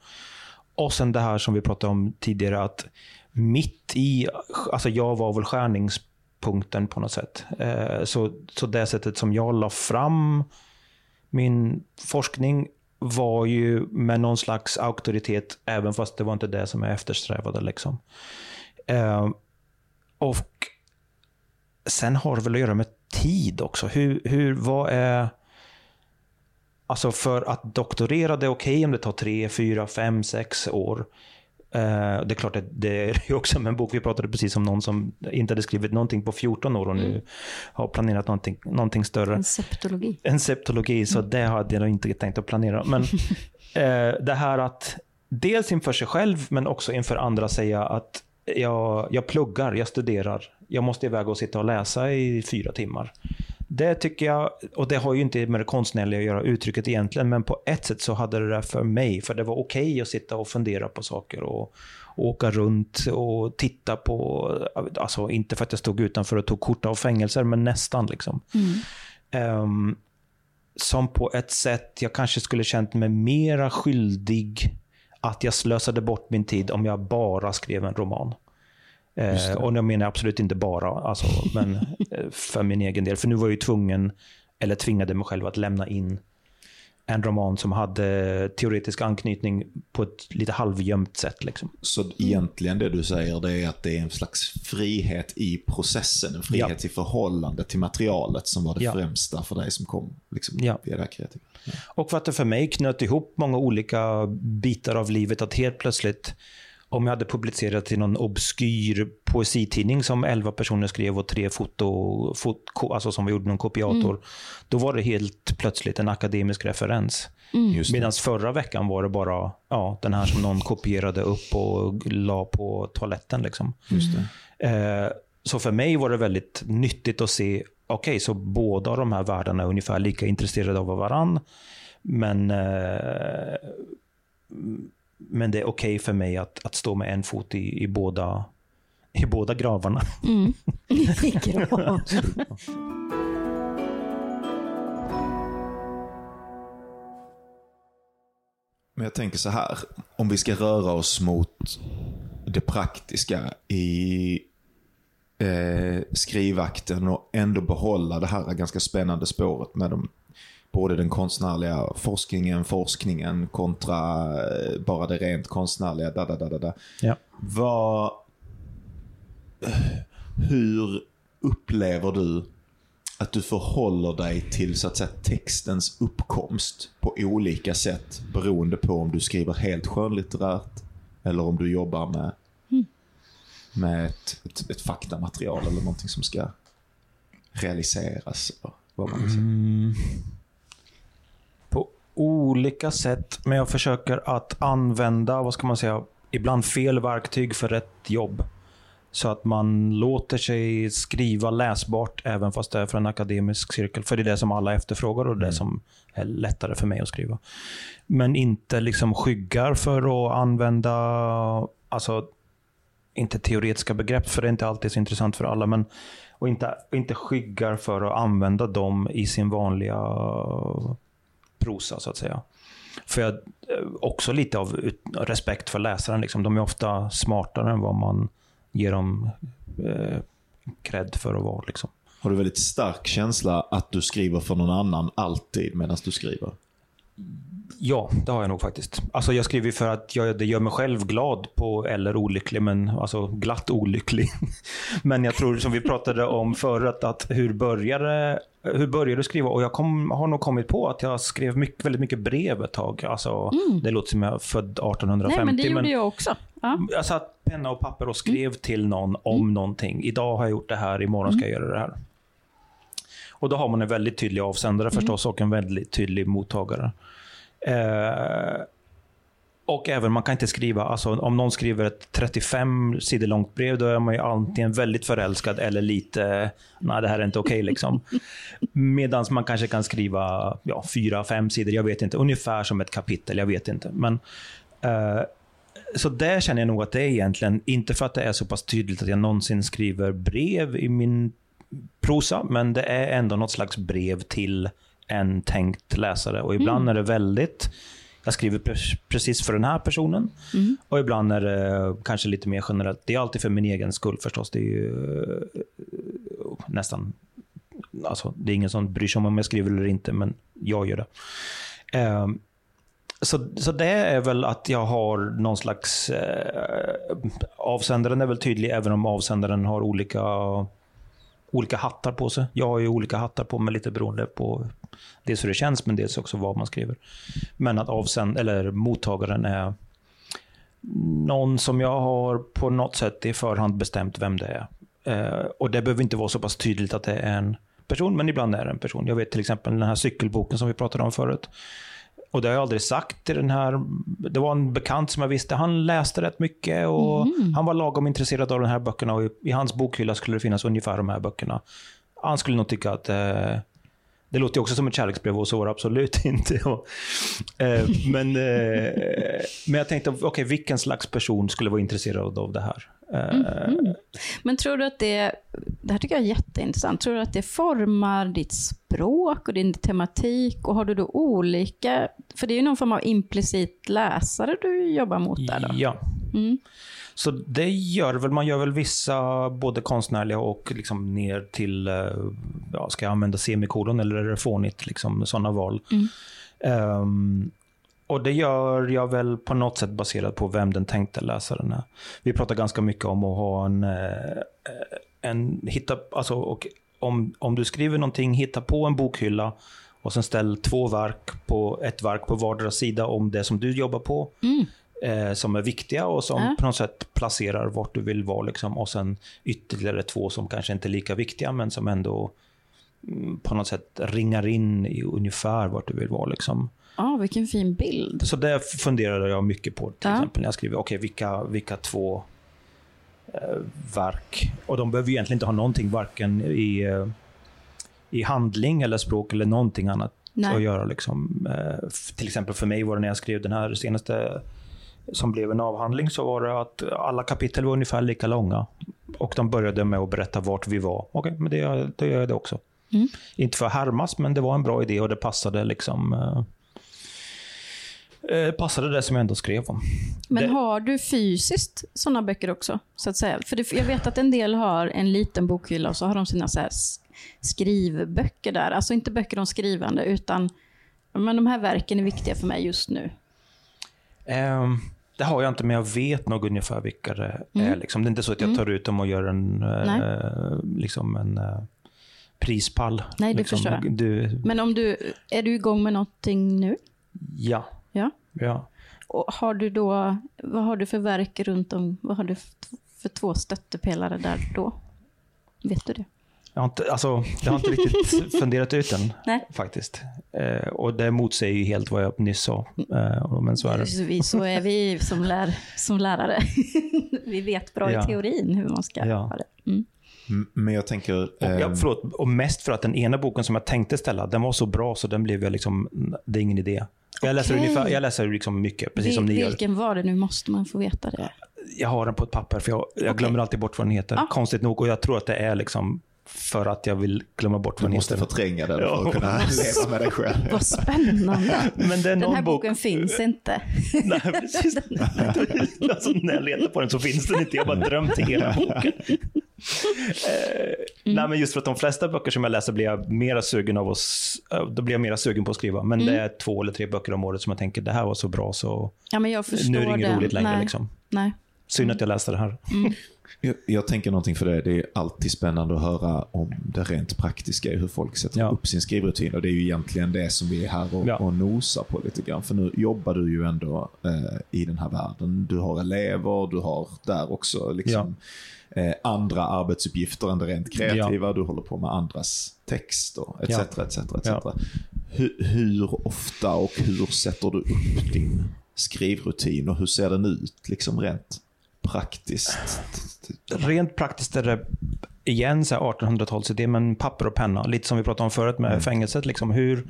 [SPEAKER 3] Och sen det här som vi pratade om tidigare, att mitt i, alltså jag var väl skärningspunkten på något sätt. Eh, så, så det sättet som jag la fram min forskning var ju med någon slags auktoritet, även fast det var inte det som jag eftersträvade. Liksom. Eh, och sen har det väl att göra med tid också. Hur, hur, vad är Alltså för att doktorera, det är okej okay om det tar tre, fyra, fem, sex år. Uh, det är klart att det är också med en bok. Vi pratade precis om någon som inte hade skrivit någonting på 14 år och nu mm. har planerat någonting, någonting större.
[SPEAKER 2] En septologi.
[SPEAKER 3] En septologi, så mm. det hade jag inte tänkt att planera. Men uh, [laughs] det här att dels inför sig själv, men också inför andra säga att jag, jag pluggar, jag studerar. Jag måste iväg och sitta och läsa i fyra timmar. Det tycker jag, och det har ju inte med det konstnärliga att göra uttrycket egentligen, men på ett sätt så hade det det för mig, för det var okej okay att sitta och fundera på saker och, och åka runt och titta på, alltså inte för att jag stod utanför och tog kort av fängelser, men nästan liksom. Mm. Um, som på ett sätt jag kanske skulle känt mig mera skyldig att jag slösade bort min tid om jag bara skrev en roman. Eh, och jag menar absolut inte bara, alltså, [laughs] men eh, för min egen del. För nu var jag ju tvungen, eller tvingade mig själv att lämna in en roman som hade teoretisk anknytning på ett lite halvgömt sätt. Liksom.
[SPEAKER 1] Så egentligen det du säger det är att det är en slags frihet i processen, en frihet ja. i förhållande till materialet som var det ja. främsta för dig som kom liksom, ja. via det här kreativa. Ja.
[SPEAKER 3] Och för att det för mig knöt ihop många olika bitar av livet, att helt plötsligt om jag hade publicerat i någon obskyr poesitidning som elva personer skrev och tre foto, foto alltså som vi gjorde någon kopiator, mm. då var det helt plötsligt en akademisk referens. Mm. Medan förra veckan var det bara ja, den här som någon kopierade upp och la på toaletten. Liksom. Eh, så för mig var det väldigt nyttigt att se, okej, okay, så båda de här världarna är ungefär lika intresserade av varandra. Men eh, men det är okej okay för mig att, att stå med en fot i, i, båda, i båda gravarna. Mm. [laughs] I gravarna.
[SPEAKER 1] Men jag tänker så här, om vi ska röra oss mot det praktiska i eh, skrivakten och ändå behålla det här ganska spännande spåret med de både den konstnärliga forskningen, forskningen kontra eh, bara det rent konstnärliga. Da, da, da, da. Ja. Vad, Hur upplever du att du förhåller dig till så att säga, textens uppkomst på olika sätt beroende på om du skriver helt skönlitterärt eller om du jobbar med, mm. med ett, ett, ett faktamaterial eller någonting som ska realiseras. Vad man mm.
[SPEAKER 3] Olika sätt, men jag försöker att använda, vad ska man säga, ibland fel verktyg för rätt jobb. Så att man låter sig skriva läsbart även fast det är för en akademisk cirkel. För det är det som alla efterfrågar och det mm. som är lättare för mig att skriva. Men inte liksom skyggar för att använda, alltså inte teoretiska begrepp, för det är inte alltid så intressant för alla. Men, och inte, inte skyggar för att använda dem i sin vanliga prosa, så att säga. För jag, eh, också lite av respekt för läsaren. Liksom. De är ofta smartare än vad man ger dem eh, cred för att vara. Liksom.
[SPEAKER 1] Har du väldigt stark känsla att du skriver för någon annan alltid medan du skriver?
[SPEAKER 3] Ja, det har jag nog faktiskt. Alltså jag skriver för att jag, det gör mig själv glad på, eller olycklig, men alltså glatt olycklig. [laughs] men jag tror, som vi pratade om förut, att hur började, hur började du skriva? Och jag kom, har nog kommit på att jag skrev mycket, väldigt mycket brev ett tag. Alltså, mm. Det låter som jag är född 1850. Nej,
[SPEAKER 2] men det gjorde men jag också. Ja.
[SPEAKER 3] Jag satt penna och papper och skrev mm. till någon om mm. någonting. Idag har jag gjort det här, imorgon ska jag mm. göra det här. Och då har man en väldigt tydlig avsändare mm. förstås och en väldigt tydlig mottagare. Eh, och även man kan inte skriva, alltså om någon skriver ett 35 sidor långt brev, då är man ju antingen väldigt förälskad eller lite, nej det här är inte okej okay, liksom. Medan man kanske kan skriva ja, fyra, fem sidor, jag vet inte, ungefär som ett kapitel, jag vet inte. Men, eh, så där känner jag nog att det är egentligen, inte för att det är så pass tydligt att jag någonsin skriver brev i min prosa, men det är ändå något slags brev till en tänkt läsare. Och ibland mm. är det väldigt, jag skriver precis för den här personen. Mm. Och ibland är det kanske lite mer generellt. Det är alltid för min egen skull förstås. Det är ju eh, nästan, alltså det är ingen som bryr sig om om jag skriver eller inte, men jag gör det. Um, så, så det är väl att jag har någon slags... Eh, avsändaren är väl tydlig, även om avsändaren har olika olika hattar på sig. Jag har ju olika hattar på mig lite beroende på dels hur det känns, men dels också vad man skriver. Men att avsänd eller mottagaren är någon som jag har på något sätt i förhand bestämt vem det är. Eh, och det behöver inte vara så pass tydligt att det är en person, men ibland är det en person. Jag vet till exempel den här cykelboken som vi pratade om förut. Och det har jag aldrig sagt till den här. Det var en bekant som jag visste, han läste rätt mycket och mm. han var lagom intresserad av de här böckerna och i, i, hans bokhylla skulle det finnas ungefär de här böckerna. Han skulle nog tycka att eh, det låter ju också som ett kärleksbrev och så var det absolut [laughs] inte. Och, eh, men, eh, [laughs] men jag tänkte, okej, okay, vilken slags person skulle vara intresserad av det här? Mm -hmm.
[SPEAKER 2] Men tror du att det, det här tycker jag är jätteintressant, tror du att det formar ditt språk och din tematik och har du då olika, för det är ju någon form av implicit läsare du jobbar mot där då?
[SPEAKER 3] Ja. Mm. Så det gör väl, man gör väl vissa både konstnärliga och liksom ner till, eh, ja, ska jag använda semikolon eller är det fånigt, liksom sådana val. Mm. Um, och det gör jag väl på något sätt baserat på vem den tänkte läsaren är. Vi pratar ganska mycket om att ha en, eh, en hitta, alltså, och om, om du skriver någonting, hitta på en bokhylla och sen ställ två verk på, ett verk på vardera sida om det som du jobbar på. Mm. Eh, som är viktiga och som mm. på något sätt placerar vart du vill vara. Liksom. Och sen ytterligare två som kanske inte är lika viktiga, men som ändå mm, på något sätt ringar in i ungefär vart du vill vara. Liksom.
[SPEAKER 2] Ah, vilken fin bild.
[SPEAKER 3] Så det funderade jag mycket på. Till ja. exempel när jag skriver, okej, okay, vilka, vilka två eh, verk. Och de behöver egentligen inte ha någonting, varken i, eh, i handling eller språk eller någonting annat Nej. att göra. Liksom. Eh, till exempel för mig var det när jag skrev den här senaste som blev en avhandling så var det att alla kapitel var ungefär lika långa. Och de började med att berätta vart vi var. Okej, okay, men det, det gör jag det också. Mm. Inte för att härmas, men det var en bra idé och det passade liksom eh, eh, passade det som jag ändå skrev om.
[SPEAKER 2] Men
[SPEAKER 3] det...
[SPEAKER 2] har du fysiskt sådana böcker också? Så att säga? För det, jag vet att en del har en liten bokhylla och så har de sina så skrivböcker där. Alltså inte böcker om skrivande, utan men de här verken är viktiga för mig just nu.
[SPEAKER 3] Um, Det har jag inte, men jag vet nog ungefär vilka det mm. är. Liksom. Det är inte så att jag mm. tar ut dem och gör en, eh, liksom en eh, prispall.
[SPEAKER 2] Nej, det
[SPEAKER 3] liksom.
[SPEAKER 2] förstår jag. Du... Men om du, är du igång med någonting nu?
[SPEAKER 3] Ja.
[SPEAKER 2] Ja. Och har du då, vad har du för verk runt om, vad har du för två stöttepelare där då? Vet du det?
[SPEAKER 3] Jag har inte, alltså, jag har inte riktigt [laughs] funderat ut den
[SPEAKER 2] Nej.
[SPEAKER 3] faktiskt. Eh, och det motsäger ju helt vad jag nyss sa. Eh, men så är det.
[SPEAKER 2] Vi, så är vi som, lär, som lärare. [laughs] vi vet bra ja. i teorin hur man ska ja. ha det. Mm.
[SPEAKER 1] Men jag tänker...
[SPEAKER 3] Och, ja, ehm, förlåt, och mest för att den ena boken som jag tänkte ställa, den var så bra så den blev jag liksom, det är ingen idé. Jag läser, okay. ungefär, jag läser liksom mycket, precis Vil, som ni
[SPEAKER 2] gör. Vilken var det? Nu måste man få veta det.
[SPEAKER 3] Jag har den på ett papper, för jag, jag okay. glömmer alltid bort vad den heter. Ah. Konstigt nog. Och jag tror att det är liksom för att jag vill glömma bort vad den
[SPEAKER 1] heter. Du måste förtränga den för att kunna [laughs] leva med dig själv.
[SPEAKER 2] Vad spännande. Men den här bok... boken finns inte. [laughs]
[SPEAKER 3] Nej, precis. [laughs] alltså, när jag letar på den så finns den inte. Jag har bara drömt hela boken. Eh, mm. Nej, men just för att de flesta böcker som jag läser blir jag mera sugen av att, då blir jag mera sugen på att skriva. Men mm. det är två eller tre böcker om året som jag tänker, det här var så bra så
[SPEAKER 2] ja, men jag nu är det inget
[SPEAKER 3] roligt längre.
[SPEAKER 2] Nej.
[SPEAKER 3] Liksom.
[SPEAKER 2] Nej.
[SPEAKER 3] Synd att jag läste det här.
[SPEAKER 2] Mm.
[SPEAKER 1] Jag, jag, tänker någonting för det. Det är alltid spännande att höra om det rent praktiska i hur folk sätter ja. upp sin skrivrutin. Och det är ju egentligen det som vi är här och, ja. och nosar på lite grann. För nu jobbar du ju ändå eh, i den här världen. Du har elever, du har där också liksom ja. eh, andra arbetsuppgifter än det rent kreativa. Du håller på med andras text och etc. etc, etc. Hur, hur ofta och hur sätter du upp din skrivrutin och hur ser den ut liksom rent praktiskt?
[SPEAKER 3] Rent praktiskt är det igen 1800-talsidé, men papper och penna. Lite som vi pratade om förut med mm. fängelset. Liksom. Hur,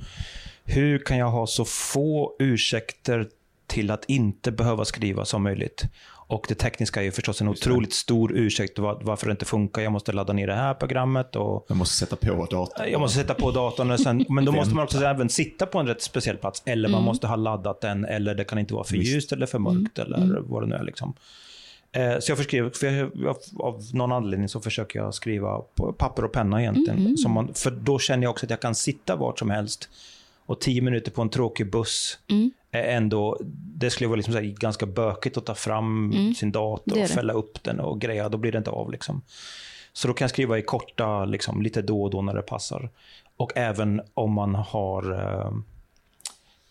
[SPEAKER 3] hur kan jag ha så få ursäkter till att inte behöva skriva som möjligt? Och det tekniska är ju förstås en otroligt stor ursäkt var, varför det inte funkar. Jag måste ladda ner det här programmet. Och,
[SPEAKER 1] jag måste sätta på datorn.
[SPEAKER 3] Jag måste sätta på datorn. Och sen, men då [laughs] måste man också även sitta på en rätt speciell plats. Eller man mm. måste ha laddat den. Eller det kan inte vara för ljust eller för mörkt. Mm. Eller mm. vad det nu är. Liksom. Eh, så jag förskriver, för jag, av någon anledning så försöker jag skriva på papper och penna egentligen. Mm. Som man, för då känner jag också att jag kan sitta vart som helst. Och tio minuter på en tråkig buss
[SPEAKER 2] mm.
[SPEAKER 3] är ändå, det skulle vara liksom så ganska bökigt att ta fram mm. sin dator och fälla upp den och greja. Då blir det inte av. Liksom. Så då kan jag skriva i korta, liksom, lite då och då när det passar. Och även om man har, eh,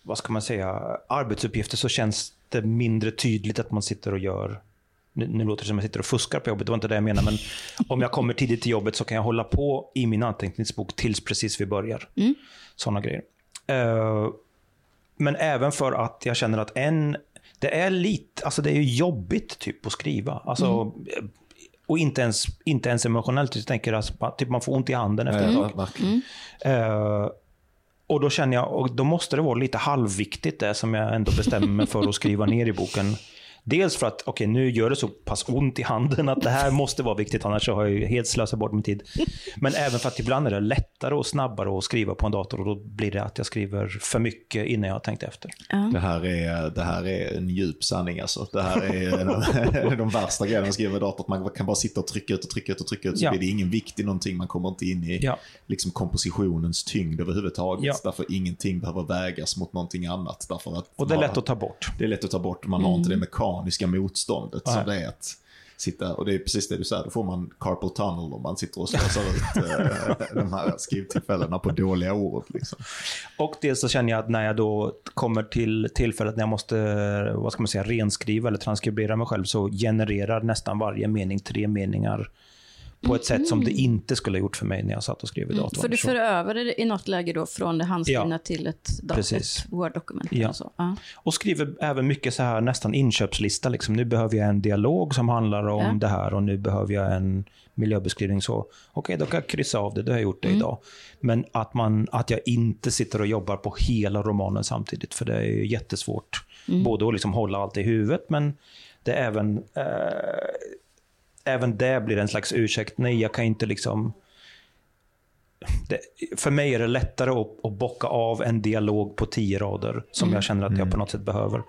[SPEAKER 3] vad ska man säga, arbetsuppgifter så känns det mindre tydligt att man sitter och gör nu, låter det som att jag sitter och fuskar på jobbet, det var inte det jag menade, men om jag kommer tidigt till jobbet så kan jag hålla på i min anteckningsbok tills precis vi börjar.
[SPEAKER 2] Mm.
[SPEAKER 3] Sådana grejer. Uh, men även för att jag känner att en, det är lite, alltså det är jobbigt typ att skriva. Alltså, mm. Och inte ens, inte ens emotionellt, jag tänker att typ man får ont i handen efter ett tag.
[SPEAKER 2] Mm.
[SPEAKER 3] Uh, och då känner jag, och då måste det vara lite halvviktigt det som jag ändå bestämmer mig för att skriva ner i boken. Dels för att, okej okay, nu gör det så pass ont i handen att det här [laughs] måste vara viktigt, annars så har jag helt slösat bort min tid. Men även för att ibland är det lättare och snabbare att skriva på en dator och då blir det att jag skriver för mycket innan jag har tänkt efter.
[SPEAKER 2] Ja.
[SPEAKER 1] Det, här är, det här är en djup sanning alltså. Det här är [laughs] de värsta grejerna att skriva med dator, att man kan bara sitta och trycka ut och trycka ut och trycka ut så ja. blir det ingen vikt i någonting, man kommer inte in i
[SPEAKER 3] ja.
[SPEAKER 1] liksom, kompositionens tyngd överhuvudtaget. Ja. Därför ingenting behöver vägas mot någonting annat. Därför att
[SPEAKER 3] och det är lätt att ta bort.
[SPEAKER 1] Det är lätt att ta bort, man mm. har inte det mekaniska mekaniska motståndet Nej. som det är att sitta, och det är precis det du säger, då får man carpal tunnel om man sitter och slösar ut [laughs] eh, de här skrivtillfällena på dåliga ord. Liksom.
[SPEAKER 3] Och dels så känner jag att när jag då kommer till tillfället när jag måste, vad ska man säga, renskriva eller transkribera mig själv så genererar nästan varje mening tre meningar på ett sätt som det mm. inte skulle ha gjort för mig när jag satt och skrev i mm. datorn.
[SPEAKER 2] För du för över det i något läge då från det handskrivna ja, till ett, ett Word-dokument?
[SPEAKER 3] Ja. Och, ja. och skriver även mycket så här nästan inköpslista. Liksom. Nu behöver jag en dialog som handlar om ja. det här och nu behöver jag en miljöbeskrivning. så Okej, okay, då kan jag kryssa av det. Det har jag gjort det mm. idag. Men att, man, att jag inte sitter och jobbar på hela romanen samtidigt. För det är jättesvårt. Mm. Både att liksom hålla allt i huvudet, men det är även eh, även det blir en slags ursäkt. Nej, jag kan inte liksom... Det, för mig är det lättare att, att bocka av en dialog på tio rader som mm. jag känner att jag mm. på något sätt behöver.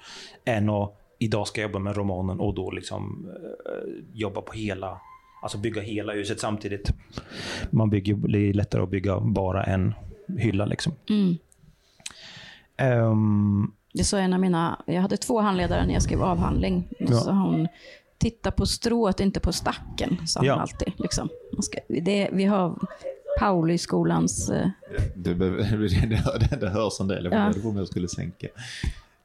[SPEAKER 3] Än att idag ska jag jobba med romanen och då liksom uh, jobba på hela, alltså bygga hela huset samtidigt. Man bygger, det är lättare att bygga bara en hylla liksom.
[SPEAKER 2] Mm.
[SPEAKER 3] Um,
[SPEAKER 2] Det sa en av mina, jag hade två handledare när jag skrev avhandling. Ja. Så hon, titta på strået, inte på stacken, sa ja. hon alltid. Liksom. Ska, det, vi har Pauliskolans... Eh...
[SPEAKER 1] Det, [laughs] det, det, hörs en del, det var ja. det jag skulle sänka.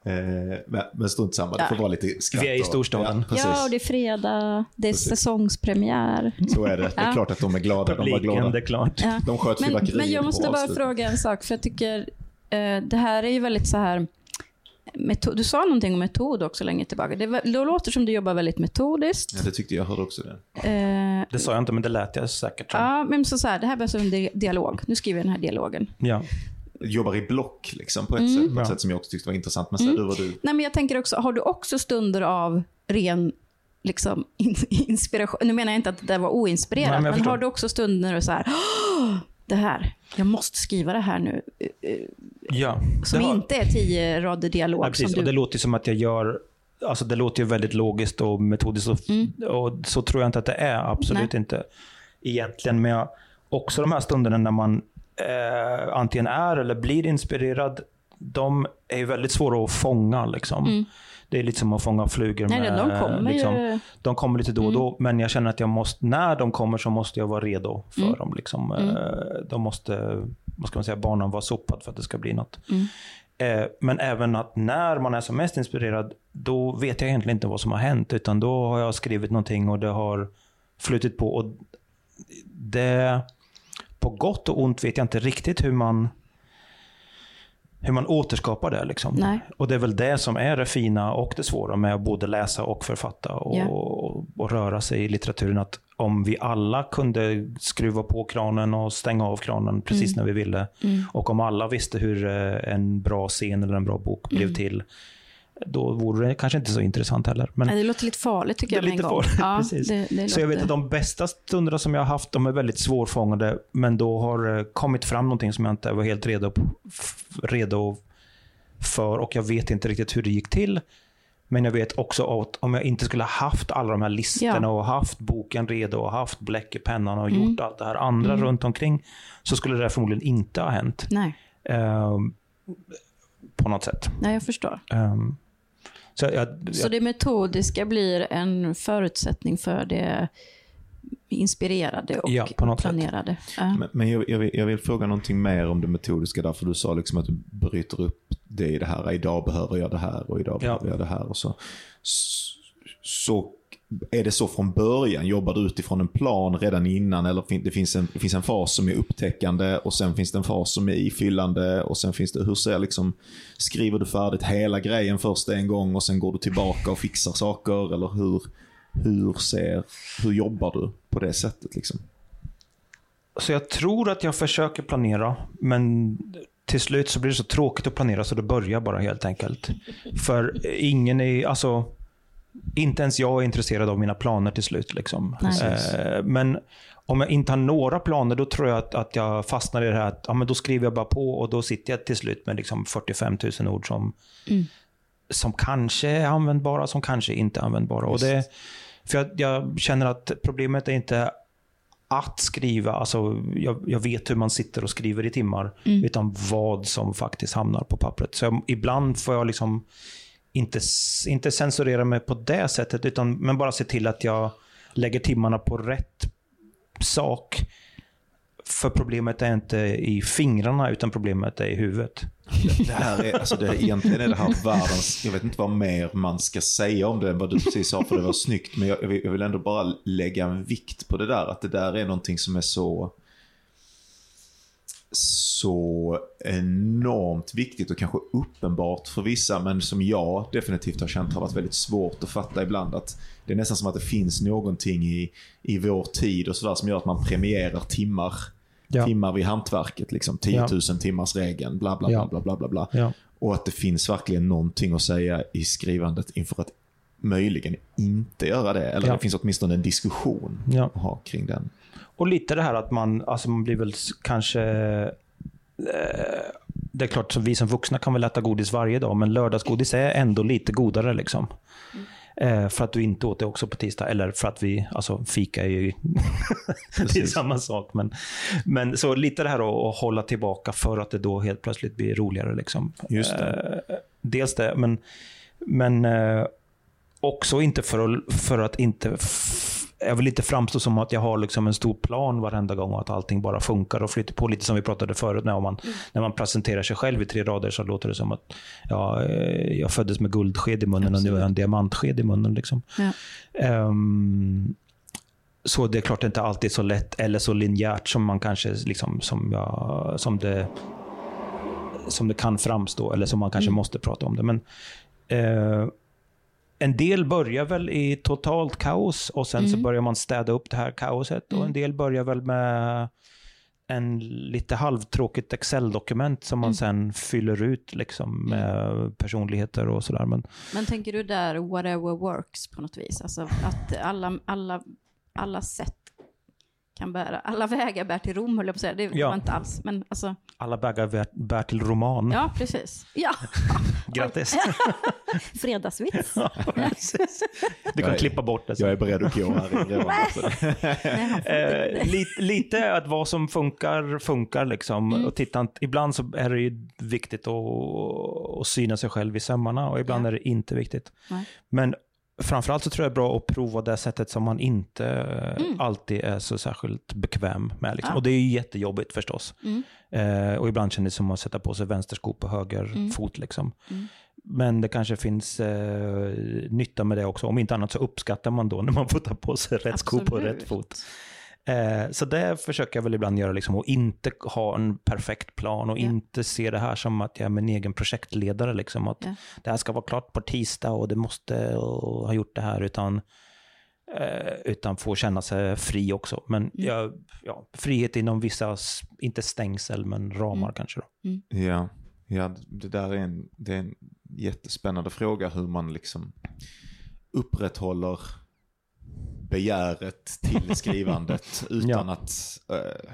[SPEAKER 1] Eh, men, men strunt samma, det får vara lite skratt.
[SPEAKER 3] Vi är i storstaden.
[SPEAKER 2] Ja, ja, och det är fredag, det är precis. säsongspremiär.
[SPEAKER 1] Så är det. Det är klart att de är glada.
[SPEAKER 3] Publiken, de var glada. det är klart.
[SPEAKER 1] Ja. De sköt men,
[SPEAKER 2] men jag måste bara fråga en sak, för jag tycker eh, det här är ju väldigt så här metod, du sa någonting om metod också länge tillbaka. Det, det låter som du jobbar väldigt metodiskt.
[SPEAKER 1] Ja, det tyckte jag. hörde också det.
[SPEAKER 3] Eh, det sa jag inte, men det lät jag säkert som.
[SPEAKER 2] Ja, men så, så här, det här behövs en dialog. Nu skriver jag den här dialogen.
[SPEAKER 3] Ja.
[SPEAKER 1] Jobbar i block liksom, på ett, mm. sätt, på ett sätt som jag också tyckte var intressant. Men mm. du, var du...
[SPEAKER 2] Nej, men jag tänker också, har du också stunder av ren liksom, [laughs] inspiration? Nu menar jag inte att det där var oinspirerat, Nej, men, men har du också stunder när du så här, det här, jag måste skriva det här nu. Eh, eh,
[SPEAKER 3] ja,
[SPEAKER 2] som har... inte är tio rader dialog.
[SPEAKER 3] Ja, precis. Du... Och det låter som att jag gör Alltså det låter ju väldigt logiskt och metodiskt och, mm. och så tror jag inte att det är. Absolut Nej. inte. Egentligen. Men jag, också de här stunderna när man eh, antingen är eller blir inspirerad. De är ju väldigt svåra att fånga. Liksom. Mm. Det är lite som att fånga flugor.
[SPEAKER 2] Nej, med, de, kommer liksom, ju...
[SPEAKER 3] de kommer lite då och då, mm. men jag känner att jag måste, när de kommer så måste jag vara redo för mm. dem. Liksom. Mm. Eh, de måste, vad ska man säga, banan vara sopad för att det ska bli något. Mm. Eh, men även att när man är som mest inspirerad, då vet jag egentligen inte vad som har hänt. Utan då har jag skrivit någonting och det har flutit på. Och det, på gott och ont vet jag inte riktigt hur man hur man återskapar det. Liksom.
[SPEAKER 2] Nej.
[SPEAKER 3] Och det är väl det som är det fina och det svåra med att både läsa och författa och, yeah. och, och, röra sig i litteraturen. Att om vi alla kunde skruva på kranen och stänga av kranen precis mm. när vi ville. Mm. Och om alla visste hur eh, en bra scen eller en bra bok blev mm. till då vore det kanske inte så intressant heller. Men
[SPEAKER 2] det låter lite farligt tycker jag. Lite farligt,
[SPEAKER 3] ja, [laughs] precis. Det, det så jag vet att de bästa stunderna som jag har haft, de är väldigt svårfångade, men då har det kommit fram någonting som jag inte var helt redo, redo för och jag vet inte riktigt hur det gick till. Men jag vet också att om jag inte skulle haft alla de här listorna ja. och haft boken redo och haft bläck i pennan och mm. gjort allt det här andra mm. runt omkring så skulle det förmodligen inte ha hänt.
[SPEAKER 2] Nej.
[SPEAKER 3] Uh, på något sätt.
[SPEAKER 2] Nej, jag förstår.
[SPEAKER 3] Um,
[SPEAKER 2] så, jag, jag... så det metodiska blir en förutsättning för det inspirerade och ja, planerade.
[SPEAKER 1] Ja. Men, men jag, jag, vill, jag, vill, fråga någonting mer om det metodiska därför du sa liksom att du bryter upp det i det här. Idag behöver jag det här och idag behöver jag det här. Och så. så är det så från början? Jobbar du utifrån en plan redan innan? Eller det finns en, det finns en fas som är upptäckande och sen finns det en fas som är ifyllande och sen finns det, hur ser liksom, skriver du färdigt hela grejen först en gång och sen går du tillbaka och fixar saker? Eller hur, hur ser, hur jobbar du på det sättet liksom?
[SPEAKER 3] Så jag tror att jag försöker planera, men till slut så blir det så tråkigt att planera så det börjar bara helt enkelt. För ingen är, alltså inte ens jag är intresserad av mina planer till slut. Liksom. Eh, men om jag inte har några planer, då tror jag att, att jag fastnar i det här att ja, men då skriver jag bara på och då sitter jag till slut med liksom 45 000 ord som, mm. som kanske är användbara, som kanske inte är användbara. Och det, för jag, jag, känner att problemet är inte att skriva, alltså jag, jag vet hur man sitter och skriver i timmar, mm. utan vad som faktiskt hamnar på pappret. Så jag, ibland får jag liksom inte, inte censurera mig på det sättet, utan, men bara se till att jag lägger timmarna på rätt sak. För problemet är inte i fingrarna, utan problemet är i huvudet.
[SPEAKER 1] Det, här är, alltså det, egentligen är det här världens, jag vet inte vad mer man ska säga om det än vad du precis sa, för det var snyggt. Men jag, jag vill ändå bara lägga en vikt på det där, att det där är någonting som är så så enormt viktigt och kanske uppenbart för vissa, men som jag definitivt har känt har varit väldigt svårt att fatta ibland. Att det är nästan som att det finns någonting i, i vår tid och sådär som gör att man premierar timmar. Ja. Timmar vid hantverket, liksom 10 000 ja. timmars regeln, bla bla bla. bla, bla, bla, bla.
[SPEAKER 3] Ja.
[SPEAKER 1] Och att det finns verkligen någonting att säga i skrivandet inför att möjligen inte göra det. Eller det finns åtminstone en diskussion att ha kring den.
[SPEAKER 3] Och lite det här att man, alltså man blir väl kanske... Eh, det är klart, vi som vuxna kan väl äta godis varje dag, men lördagsgodis är ändå lite godare. liksom. Mm. Eh, för att du inte åt det också på tisdag, eller för att vi, alltså fika är ju [laughs] det är samma sak. Men, men så lite det här att hålla tillbaka för att det då helt plötsligt blir roligare. Liksom.
[SPEAKER 1] Just det.
[SPEAKER 3] Eh, dels det, men, men eh, också inte för att, för att inte jag vill inte framstå som att jag har liksom en stor plan varenda gång och att allting bara funkar och flyter på. Lite som vi pratade förut, när man, mm. när man presenterar sig själv i tre rader så låter det som att ja, eh, jag föddes med guldsked i munnen Absolut. och nu har jag en diamantsked i munnen. Liksom. Ja. Um, så det är klart det inte alltid är så lätt eller så linjärt som man kanske liksom, som, jag, som, det, som det kan framstå eller som man kanske mm. måste prata om det. Men uh, en del börjar väl i totalt kaos och sen mm. så börjar man städa upp det här kaoset. Mm. Och en del börjar väl med en lite halvtråkigt Excel-dokument som man mm. sen fyller ut liksom mm. med personligheter och sådär. Men,
[SPEAKER 2] Men tänker du där whatever works på något vis? Alltså att alla, alla, alla sätt kan bära, alla vägar bär till Rom höll jag på att säga, det ja. var inte alls. Men alltså...
[SPEAKER 3] Alla vägar bär, bär till roman.
[SPEAKER 2] Ja, precis. Ja. [laughs]
[SPEAKER 3] Grattis. [laughs]
[SPEAKER 2] Fredagsvits.
[SPEAKER 3] Ja, du kan jag klippa bort det.
[SPEAKER 1] Så. Jag är beredd att gå
[SPEAKER 3] här. [laughs] eh, lite, lite att vad som funkar, funkar liksom. Mm. Och titta, ibland så är det ju viktigt att, att syna sig själv i sömmarna och ibland ja. är det inte viktigt. Nej. Men framförallt så tror jag det är bra att prova det sättet som man inte mm. alltid är så särskilt bekväm med. Liksom. Ja. Och det är ju jättejobbigt förstås. Mm. Eh, och ibland känns det som att sätta på sig vänster sko på höger mm. fot. Liksom. Mm. Men det kanske finns eh, nytta med det också. Om inte annat så uppskattar man då när man får ta på sig rätt Absolut. sko på rätt fot. Eh, så det försöker jag väl ibland göra, liksom, och inte ha en perfekt plan och ja. inte se det här som att jag är min egen projektledare. Liksom, att ja. Det här ska vara klart på tisdag och det måste och ha gjort det här. Utan, eh, utan få känna sig fri också. Men mm. jag, ja, frihet inom vissa, inte stängsel, men ramar mm. kanske. Då. Mm.
[SPEAKER 1] Ja. ja, det där är en, det är en jättespännande fråga hur man liksom upprätthåller begäret till [laughs] skrivandet utan ja. att, eh,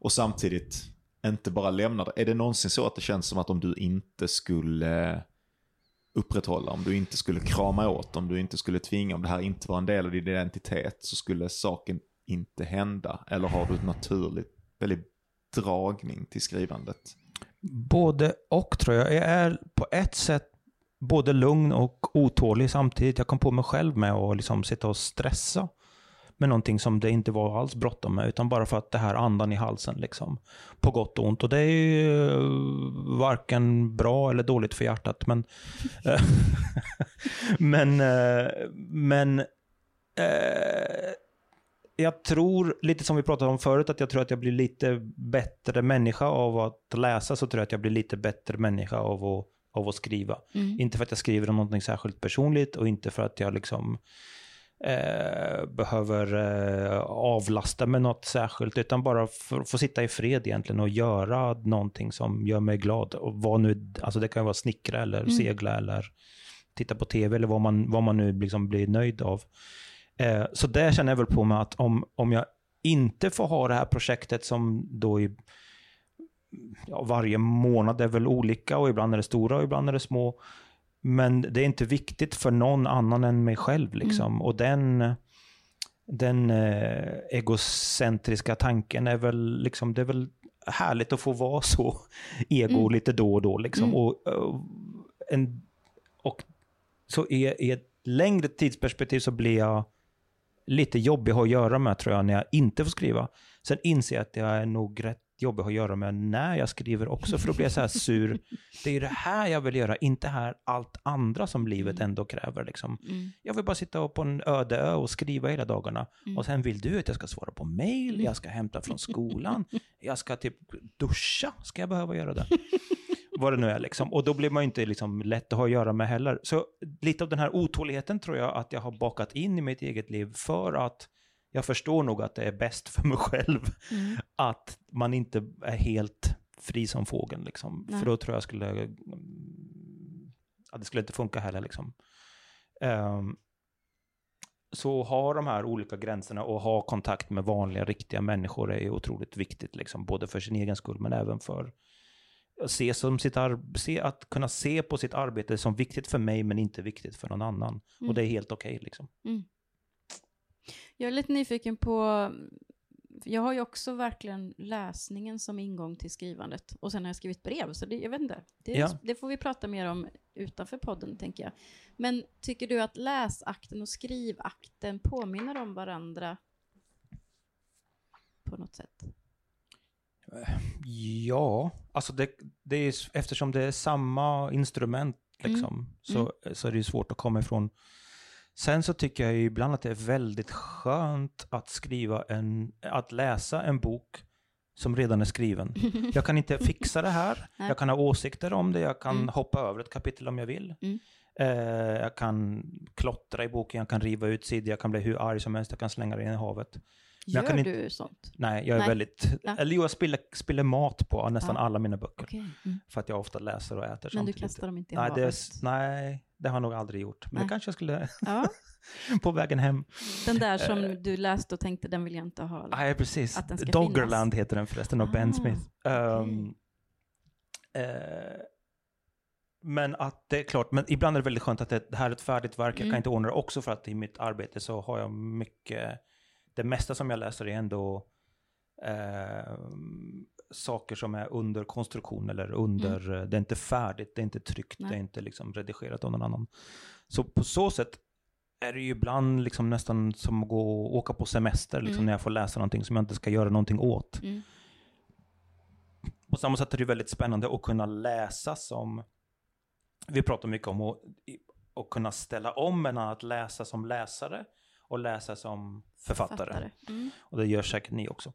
[SPEAKER 1] och samtidigt inte bara lämna det. Är det någonsin så att det känns som att om du inte skulle upprätthålla, om du inte skulle krama åt, om du inte skulle tvinga, om det här inte var en del av din identitet så skulle saken inte hända? Eller har du ett naturligt, väldigt dragning till skrivandet?
[SPEAKER 3] Både och tror jag. Jag är på ett sätt både lugn och otålig samtidigt. Jag kom på mig själv med att liksom sitta och stressa med någonting som det inte var alls bråttom med, utan bara för att det här andan i halsen, liksom, på gott och ont. Och det är ju eh, varken bra eller dåligt för hjärtat, men... men... Eh, [laughs] men, eh, men eh, jag tror, lite som vi pratade om förut, att jag tror att jag blir lite bättre människa av att läsa, så tror jag att jag blir lite bättre människa av att av att skriva. Mm. Inte för att jag skriver om någonting särskilt personligt och inte för att jag liksom eh, behöver eh, avlasta med något särskilt, utan bara få sitta i fred egentligen och göra någonting som gör mig glad. Och vad nu, alltså det kan vara snickra eller mm. segla eller titta på tv eller vad man, vad man nu liksom blir nöjd av. Eh, så det känner jag väl på mig att om, om jag inte får ha det här projektet som då i ja, varje månad är väl olika och ibland är det stora och ibland är det små. Men det är inte viktigt för någon annan än mig själv. Liksom. Mm. Och den, den eh, egocentriska tanken är väl, liksom, det är väl härligt att få vara så [laughs] ego mm. lite då och då. Liksom. Mm. Och, och, en, och så i, i ett längre tidsperspektiv så blir jag lite jobbig att göra med tror jag när jag inte får skriva. Sen inser jag att jag är nog rätt jobbig att göra med när jag skriver också, för då blir jag så här sur. [laughs] Det är det här jag vill göra, inte här allt andra som livet mm. ändå kräver. Liksom. Mm. Jag vill bara sitta på en öde ö och skriva hela dagarna. Mm. Och sen vill du att jag ska svara på mail, jag ska hämta från [laughs] skolan, jag ska typ duscha, ska jag behöva göra det? Vad det nu är liksom. Och då blir man ju inte liksom lätt att ha att göra med heller. Så lite av den här otåligheten tror jag att jag har bakat in i mitt eget liv för att jag förstår nog att det är bäst för mig själv mm. att man inte är helt fri som fågeln. Liksom. För då tror jag skulle, ja, det skulle inte funka heller. Liksom. Um, så ha de här olika gränserna och ha kontakt med vanliga, riktiga människor är otroligt viktigt. Liksom, både för sin egen skull, men även för att se som sitt se, att kunna se på sitt arbete som viktigt för mig, men inte viktigt för någon annan. Mm. Och det är helt okej. Okay, liksom. Mm.
[SPEAKER 2] Jag är lite nyfiken på, jag har ju också verkligen läsningen som ingång till skrivandet. Och sen har jag skrivit brev, så det, jag vet inte. Det, ja. det, får vi prata mer om utanför podden, tänker jag. Men tycker du att läsakten och skrivakten påminner om varandra på något sätt?
[SPEAKER 3] Ja, alltså det, det är, eftersom det är samma instrument, liksom, mm. Så, mm. så är det svårt att komma ifrån Sen så tycker jag ibland att det är väldigt skönt att skriva en, att läsa en bok som redan är skriven. [laughs] Jag kan inte fixa det här, jag kan ha åsikter om det, jag kan mm. hoppa över ett kapitel om jag vill. Mm. Eh, jag kan klottra i boken, jag kan riva ut sidor, jag kan bli hur arg som helst, jag kan slänga det i havet.
[SPEAKER 2] Gör
[SPEAKER 3] du
[SPEAKER 2] inte... sånt?
[SPEAKER 3] Nej, jag är nej. väldigt... Ja. Eller jo, jag spiller, spiller mat på nästan ja. alla mina böcker. Okay. Mm. För att jag ofta läser och äter
[SPEAKER 2] Men
[SPEAKER 3] samtidigt.
[SPEAKER 2] Men du kastar dem inte i
[SPEAKER 3] nej,
[SPEAKER 2] havet?
[SPEAKER 3] Det, nej, det har jag nog aldrig gjort. Men nej. det kanske jag skulle... Ja. [laughs] på vägen hem.
[SPEAKER 2] Den där som uh, du läste och tänkte, den vill jag inte ha.
[SPEAKER 3] Nej, precis. Doggerland finnas. heter den förresten, av ah, Ben Smith. Um, okay. uh, men att det är klart, men ibland är det väldigt skönt att det, det här är ett färdigt verk. Mm. Jag kan inte ordna det också för att i mitt arbete så har jag mycket, det mesta som jag läser är ändå eh, saker som är under konstruktion eller under, mm. det är inte färdigt, det är inte tryckt, Nej. det är inte liksom redigerat av någon annan. Så på så sätt är det ju ibland liksom nästan som att gå åka på semester, liksom, mm. när jag får läsa någonting som jag inte ska göra någonting åt. Mm. På samma sätt är det väldigt spännande att kunna läsa som, vi pratar mycket om att, att kunna ställa om mellan att läsa som läsare och läsa som författare. författare. Mm. Och det gör säkert ni också.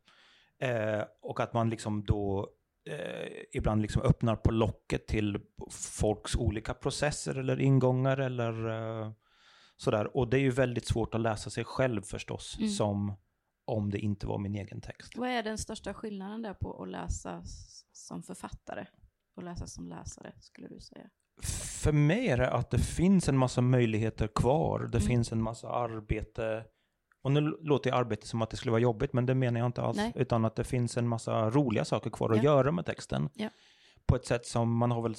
[SPEAKER 3] Eh, och att man liksom då eh, ibland liksom öppnar på locket till folks olika processer eller ingångar eller eh, sådär. Och det är ju väldigt svårt att läsa sig själv förstås, mm. som om det inte var min egen text.
[SPEAKER 2] Vad är den största skillnaden där på att läsa som författare och läsa som läsare, skulle du säga?
[SPEAKER 3] För mig är det att det finns en massa möjligheter kvar. Det mm. finns en massa arbete. Och nu låter jag arbete som att det skulle vara jobbigt, men det menar jag inte alls. Nej. Utan att det finns en massa roliga saker kvar att göra med texten. Ja. På ett sätt som man har väl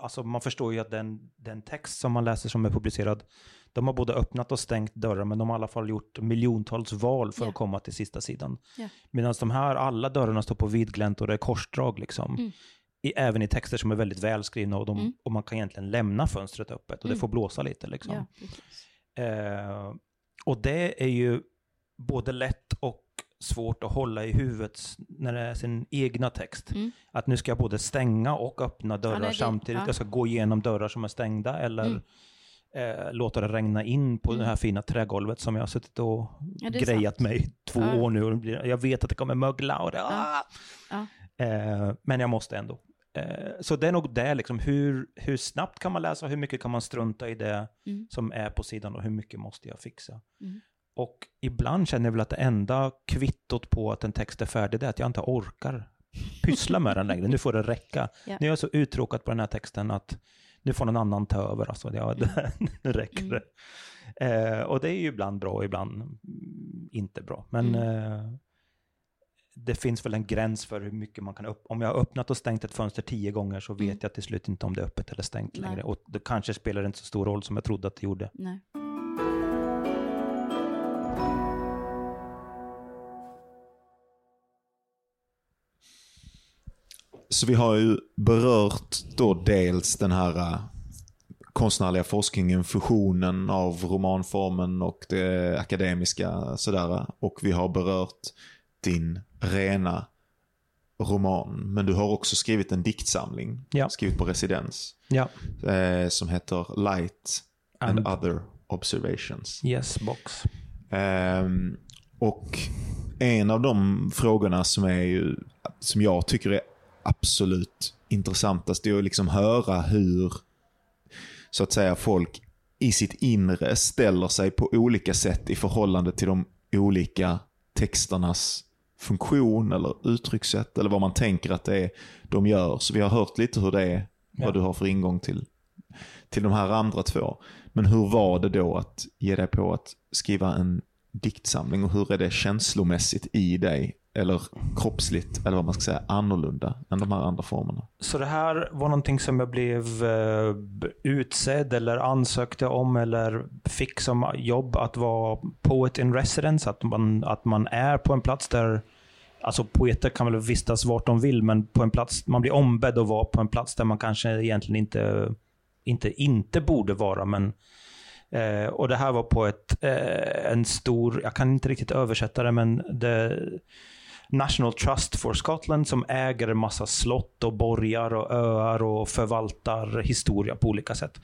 [SPEAKER 3] alltså man förstår ju att den, den text som man läser som är publicerad, de har både öppnat och stängt dörrar, men de har i alla fall gjort miljontals val för yeah. att komma till sista sidan. Medan de här, alla dörrarna står på vidglänt och det är korsdrag liksom. Mm. I, även i texter som är väldigt välskrivna och, de, mm. och man kan egentligen lämna fönstret öppet och mm. det får blåsa lite liksom. Yeah, eh, och det är ju både lätt och svårt att hålla i huvudet när det är sin egna text. Mm. Att nu ska jag både stänga och öppna dörrar ja, samtidigt. Ja. Jag ska gå igenom dörrar som är stängda eller mm. eh, låta det regna in på mm. det här fina trägolvet som jag har suttit och ja, grejat sant. mig två år nu. Och jag vet att det kommer mögla och det, ah! eh, Men jag måste ändå. Eh, så det är nog det, liksom, hur, hur snabbt kan man läsa, hur mycket kan man strunta i det mm. som är på sidan och hur mycket måste jag fixa. Mm. Och ibland känner jag väl att det enda kvittot på att en text är färdig är att jag inte orkar pyssla med den längre. Nu får det räcka. [laughs] Ja. Nu är jag så uttråkad på den här texten att nu får någon annan ta över. Alltså, ja, mm. [laughs] nu räcker mm. det. Eh, och det är ju ibland bra och ibland inte bra. Men mm. eh, det finns väl en gräns för hur mycket man kan upp. Om jag har öppnat och stängt ett fönster tio gånger så vet mm. jag till slut inte om det är öppet eller stängt Nej. längre. Och det kanske spelar inte så stor roll som jag trodde att det gjorde.
[SPEAKER 2] Nej.
[SPEAKER 1] Så vi har ju berört då dels den här uh, konstnärliga forskningen, fusionen av romanformen och det akademiska sådär. Och vi har berört din rena roman. Men du har också skrivit en diktsamling, ja. skrivit på residens. Ja. Eh, som heter Light and, and, Other Observations.
[SPEAKER 3] Yes, box.
[SPEAKER 1] Eh, och en av de frågorna som, är ju, som jag tycker är absolut intressantast är att liksom höra hur så att säga folk i sitt inre ställer sig på olika sätt i förhållande till de olika texternas funktion eller uttryckssätt eller vad man tänker att det är de gör. Så vi har hört lite hur det är, ja. vad du har för ingång till, till de här andra två. Men hur var det då att ge dig på att skriva en diktsamling och hur är det känslomässigt i dig? Eller kroppsligt, eller vad man ska säga, annorlunda än de här andra formerna?
[SPEAKER 3] Så det här var någonting som jag blev eh, utsedd eller ansökte om eller fick som jobb att vara poet in residence. Att man, att man är på en plats där Alltså poeter kan väl vistas vart de vill, men på en plats, man blir ombedd att vara på en plats där man kanske egentligen inte, inte, inte borde vara. Men, eh, och det här var på ett, eh, en stor, jag kan inte riktigt översätta det, men det, National Trust for Scotland som äger en massa slott och borgar och öar och förvaltar historia på olika sätt.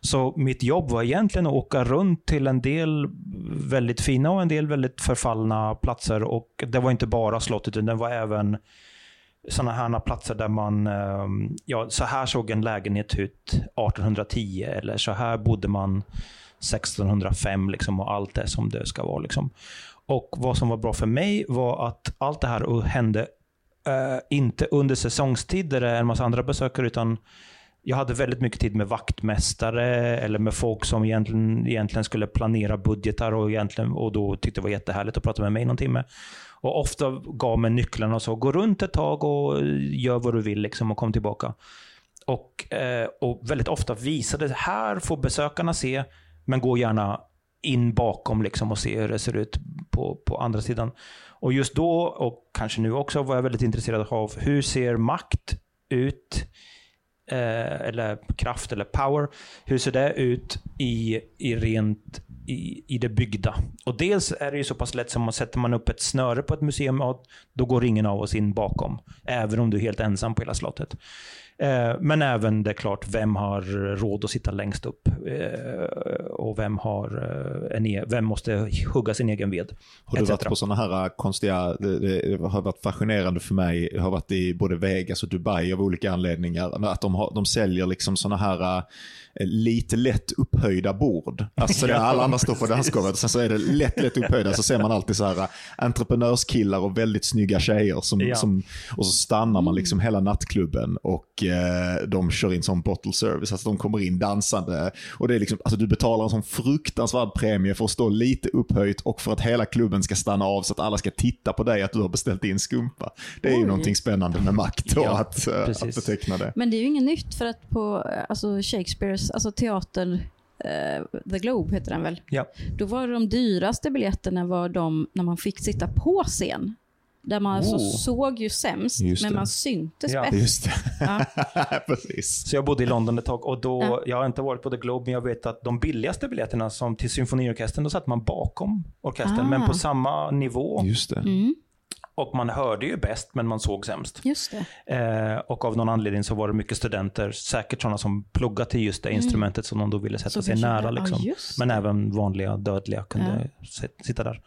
[SPEAKER 3] Så mitt jobb var egentligen att åka runt till en del väldigt fina och en del väldigt förfallna platser. Och det var inte bara slottet, utan det var även sådana här platser där man, ehm, ja, så här såg en lägenhet ut 1810 eller så här bodde man 1605 liksom, och allt det som det ska vara. Liksom. Och vad som var bra för mig var att allt det här hände uh, inte under säsongstid där det är en massa andra besökare, utan jag hade väldigt mycket tid med vaktmästare eller med folk som egentligen, egentligen skulle planera budgetar och, egentligen, och då tyckte det var jättehärligt att prata med mig någon timme. Och ofta gav mig nycklarna och sa gå runt ett tag och gör vad du vill liksom, och kom tillbaka. Och, eh, och väldigt ofta visade här får besökarna se, men gå gärna in bakom liksom och se hur det ser ut på, på andra sidan. Och just då, och kanske nu också, var jag väldigt intresserad av hur ser makt ut, eh, eller kraft eller power, hur ser det ut i, i rent i, i det byggda? Och dels är det ju så pass lätt som att sätter man upp ett snöre på ett museum, då går ingen av oss in bakom. Även om du är helt ensam på hela slottet. Eh, men även det är klart, vem har råd att sitta längst upp? Eh, och vem, har eh, en e vem måste hugga sin egen ved?
[SPEAKER 1] Har du varit på sådana här konstiga, det, det, har varit fascinerande för mig, jag har varit i både Vegas och Dubai av olika anledningar, att de, har, de säljer liksom sådana här lite lätt upphöjda bord. Alltså där alla andra står på dansgolvet, sen så är det lätt, lätt upphöjda, så ser man alltid så här entreprenörskillar och väldigt snygga tjejer som, ja. som och så stannar man liksom hela nattklubben och Eh, de kör in som bottle service. Alltså de kommer in dansande. Och det är liksom, alltså du betalar en sån fruktansvärd premie för att stå lite upphöjt och för att hela klubben ska stanna av så att alla ska titta på dig att du har beställt in skumpa. Det är Oj. ju någonting spännande med makt då, ja, att, eh, att beteckna det.
[SPEAKER 2] Men det är ju inget nytt för att på alltså Shakespeares, alltså teatern Uh, The Globe heter den väl?
[SPEAKER 3] Ja.
[SPEAKER 2] Då var de dyraste biljetterna var de när man fick sitta på scen. Där man alltså oh. såg ju sämst, men man syntes ja. bäst.
[SPEAKER 1] Just det. Ja. [laughs] Precis.
[SPEAKER 3] Så jag bodde i London ett tag och då, ja. jag har inte varit på The Globe, men jag vet att de billigaste biljetterna som till symfoniorkestern, då satt man bakom orkestern, ah. men på samma nivå.
[SPEAKER 1] Just det. Mm.
[SPEAKER 3] Och man hörde ju bäst, men man såg sämst.
[SPEAKER 2] Just.
[SPEAKER 3] Eh, och av någon anledning så var det mycket studenter, säkert sådana som pluggade till just det mm. instrumentet som de då ville sätta så sig nära. Liksom. Ah, men även vanliga dödliga kunde sitta där.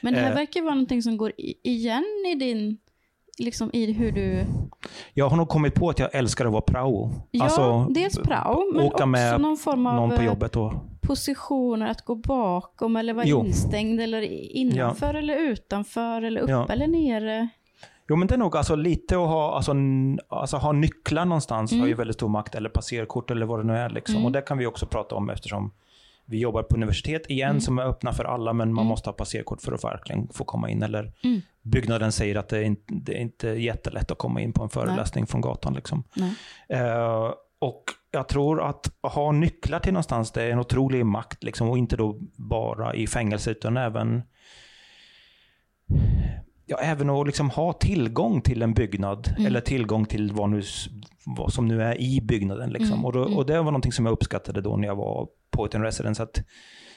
[SPEAKER 2] Men det här eh, verkar vara någonting som går igen i din, liksom i hur du...
[SPEAKER 3] Jag har nog kommit på att jag älskar att vara prao.
[SPEAKER 2] Ja, alltså, dels prao, men också med någon form av
[SPEAKER 3] någon på jobbet och...
[SPEAKER 2] positioner, att gå bakom eller vara jo. instängd eller innanför ja. eller utanför eller uppe ja. eller nere.
[SPEAKER 3] Jo, men det är nog alltså lite att ha, alltså, alltså ha nycklar någonstans mm. har ju väldigt stor makt, eller passerkort eller vad det nu är. Liksom. Mm. Och det kan vi också prata om eftersom vi jobbar på universitet igen mm. som är öppna för alla, men man mm. måste ha passerkort för att verkligen få komma in. Eller mm. byggnaden säger att det är, inte, det är inte jättelätt att komma in på en föreläsning Nej. från gatan. Liksom. Uh, och jag tror att ha nycklar till någonstans, det är en otrolig makt. Liksom, och inte då bara i fängelse, utan även ja, även att liksom ha tillgång till en byggnad mm. eller tillgång till vad, nu, vad som nu är i byggnaden. Liksom. Mm. Och, då, och, det var någonting som jag uppskattade då när jag var Poet in Residence. Att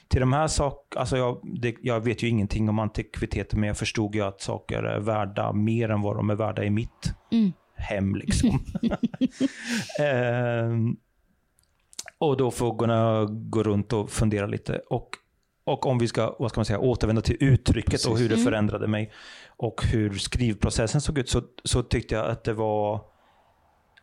[SPEAKER 3] till de här sakerna, alltså jag, jag vet ju ingenting om antikviteter, men jag förstod ju att saker är värda mer än vad de är värda i mitt mm. hem. Liksom. [laughs] [laughs] ehm, och då får jag gå runt och fundera lite. Och, och om vi ska, vad ska man säga, återvända till uttrycket Precis. och hur det mm. förändrade mig och hur skrivprocessen såg ut, så, så tyckte jag att det var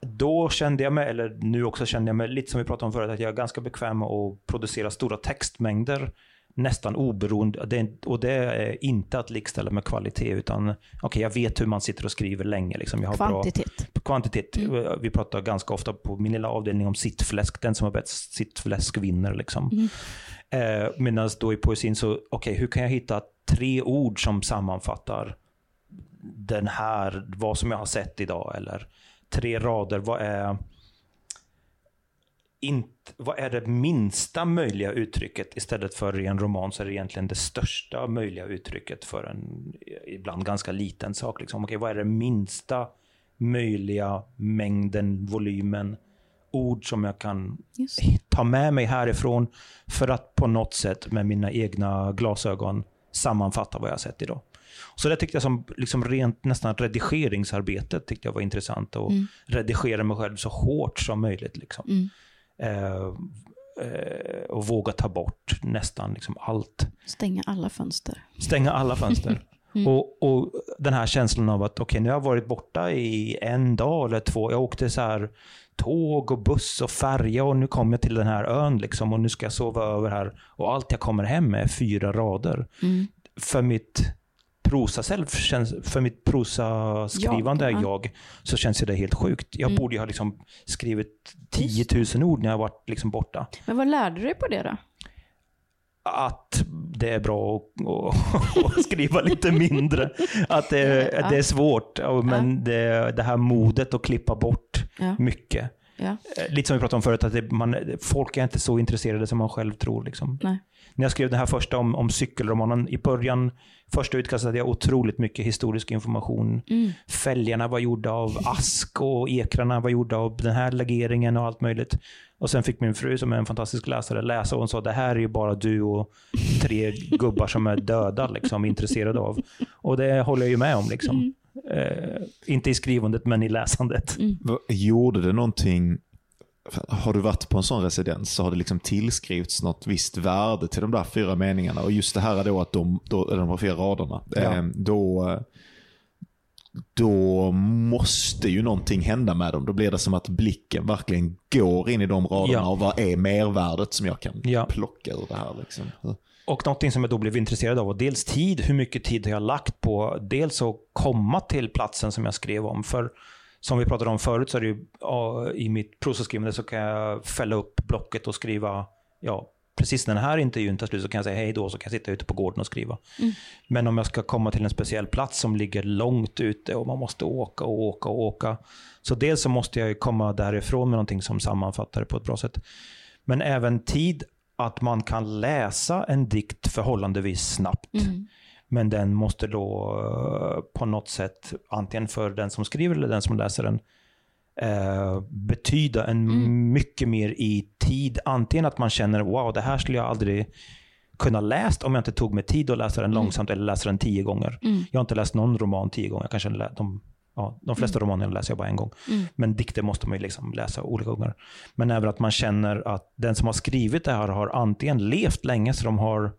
[SPEAKER 3] då kände jag mig, eller nu också kände jag mig, lite som vi pratade om förut, att jag är ganska bekväm med att producera stora textmängder nästan oberoende. och det är inte att likställa med kvalitet, utan okay, jag vet hur man sitter och skriver länge. Liksom. Jag har
[SPEAKER 2] kvantitet.
[SPEAKER 3] Bra, kvantitet. Mm. Vi pratar ganska ofta på min lilla avdelning om sittfläsk. Den som har bäst sittfläsk vinner. Liksom. Mm. Eh, Medan då i poesin så, okej, okay, hur kan jag hitta tre ord som sammanfattar den här, vad som jag har sett idag. Eller tre rader, vad är, inte, vad är det minsta möjliga uttrycket istället för i en roman så är det egentligen det största möjliga uttrycket för en ibland ganska liten sak. Liksom. Okej, vad är det minsta möjliga mängden, volymen, ord som jag kan ta med mig härifrån för att på något sätt med mina egna glasögon sammanfatta vad jag har sett idag. Så det tyckte jag som liksom rent nästan redigeringsarbetet tyckte jag var intressant. Att mm. redigera mig själv så hårt som möjligt. Liksom. Mm. Eh, och våga ta bort nästan liksom allt.
[SPEAKER 2] Stänga alla fönster.
[SPEAKER 3] Stänga alla fönster. [laughs] Mm. Och, och, den här känslan av att okej, okay, nu har jag varit borta i en dag eller två. Jag åkte så här tåg och buss och färja och nu kommer jag till den här ön liksom och nu ska jag sova över här. Och allt jag kommer hem med är fyra rader. Mm. För mitt prosa self, för mitt prosaskrivande ja, jag, så känns det helt sjukt. Jag mm. borde ju ha liksom skrivit 10 000 ord när jag varit liksom borta.
[SPEAKER 2] Men vad lärde du dig på det då?
[SPEAKER 3] att det är bra att, [laughs] skriva lite mindre. Att det, ja. det är svårt, men ja. det, det här modet att klippa bort mycket. Lite som vi pratade om förut, att det, man, folk är inte så intresserade som man själv tror. Liksom. Nej när jag skrev den här första om, om cykelromanen, i början, första utkastet hade jag otroligt mycket historisk information. Mm. Fälgarna var gjorda av ask och ekrarna var gjorda av den här legeringen och allt möjligt. Och sen fick min fru, som är en fantastisk läsare, läsa och hon sa det här är ju bara du och tre gubbar som är döda, liksom, intresserade av. Och det håller jag ju med om. Liksom. Mm. Eh, inte i skrivandet, men i läsandet. Mm.
[SPEAKER 1] Gjorde det någonting har du varit på en sån residens så har det liksom tillskrivits något visst värde till de där fyra meningarna. Och just det här är då att de, då, de här fyra raderna, ja. eh, då, då måste ju någonting hända med dem. Då blir det som att blicken verkligen går in i de raderna ja. och vad är mervärdet som jag kan ja. plocka ur det här. Liksom.
[SPEAKER 3] Och någonting som jag då blev intresserad av var dels tid, hur mycket tid har jag lagt på dels att komma till platsen som jag skrev om. För som vi pratade om förut så är det ju, i mitt prosaskrivande så kan jag fälla upp blocket och skriva, ja, precis när den här intervjun tar slut så kan jag säga hej då, så kan jag sitta ute på gården och skriva. Mm. Men om jag ska komma till en speciell plats som ligger långt ute och man måste åka och åka och åka. Så dels så måste jag komma därifrån med någonting som sammanfattar det på ett bra sätt. Men även tid att man kan läsa en dikt förhållandevis snabbt. Mm. Men den måste då eh, på något sätt, antingen för den som skriver eller den som läser den, eh, betyda en mm. mycket mer i tid. Antingen att man känner wow, det här skulle jag aldrig kunna läst om jag inte tog mig tid att läsa den mm. långsamt eller läsa den tio gånger. Mm. Jag har inte läst någon roman tio gånger. kanske de, ja, de flesta mm. romaner läser jag bara en gång. Mm. Men dikter måste man ju liksom läsa olika gånger. Men även att man känner att den som har skrivit det här har antingen levt länge så de har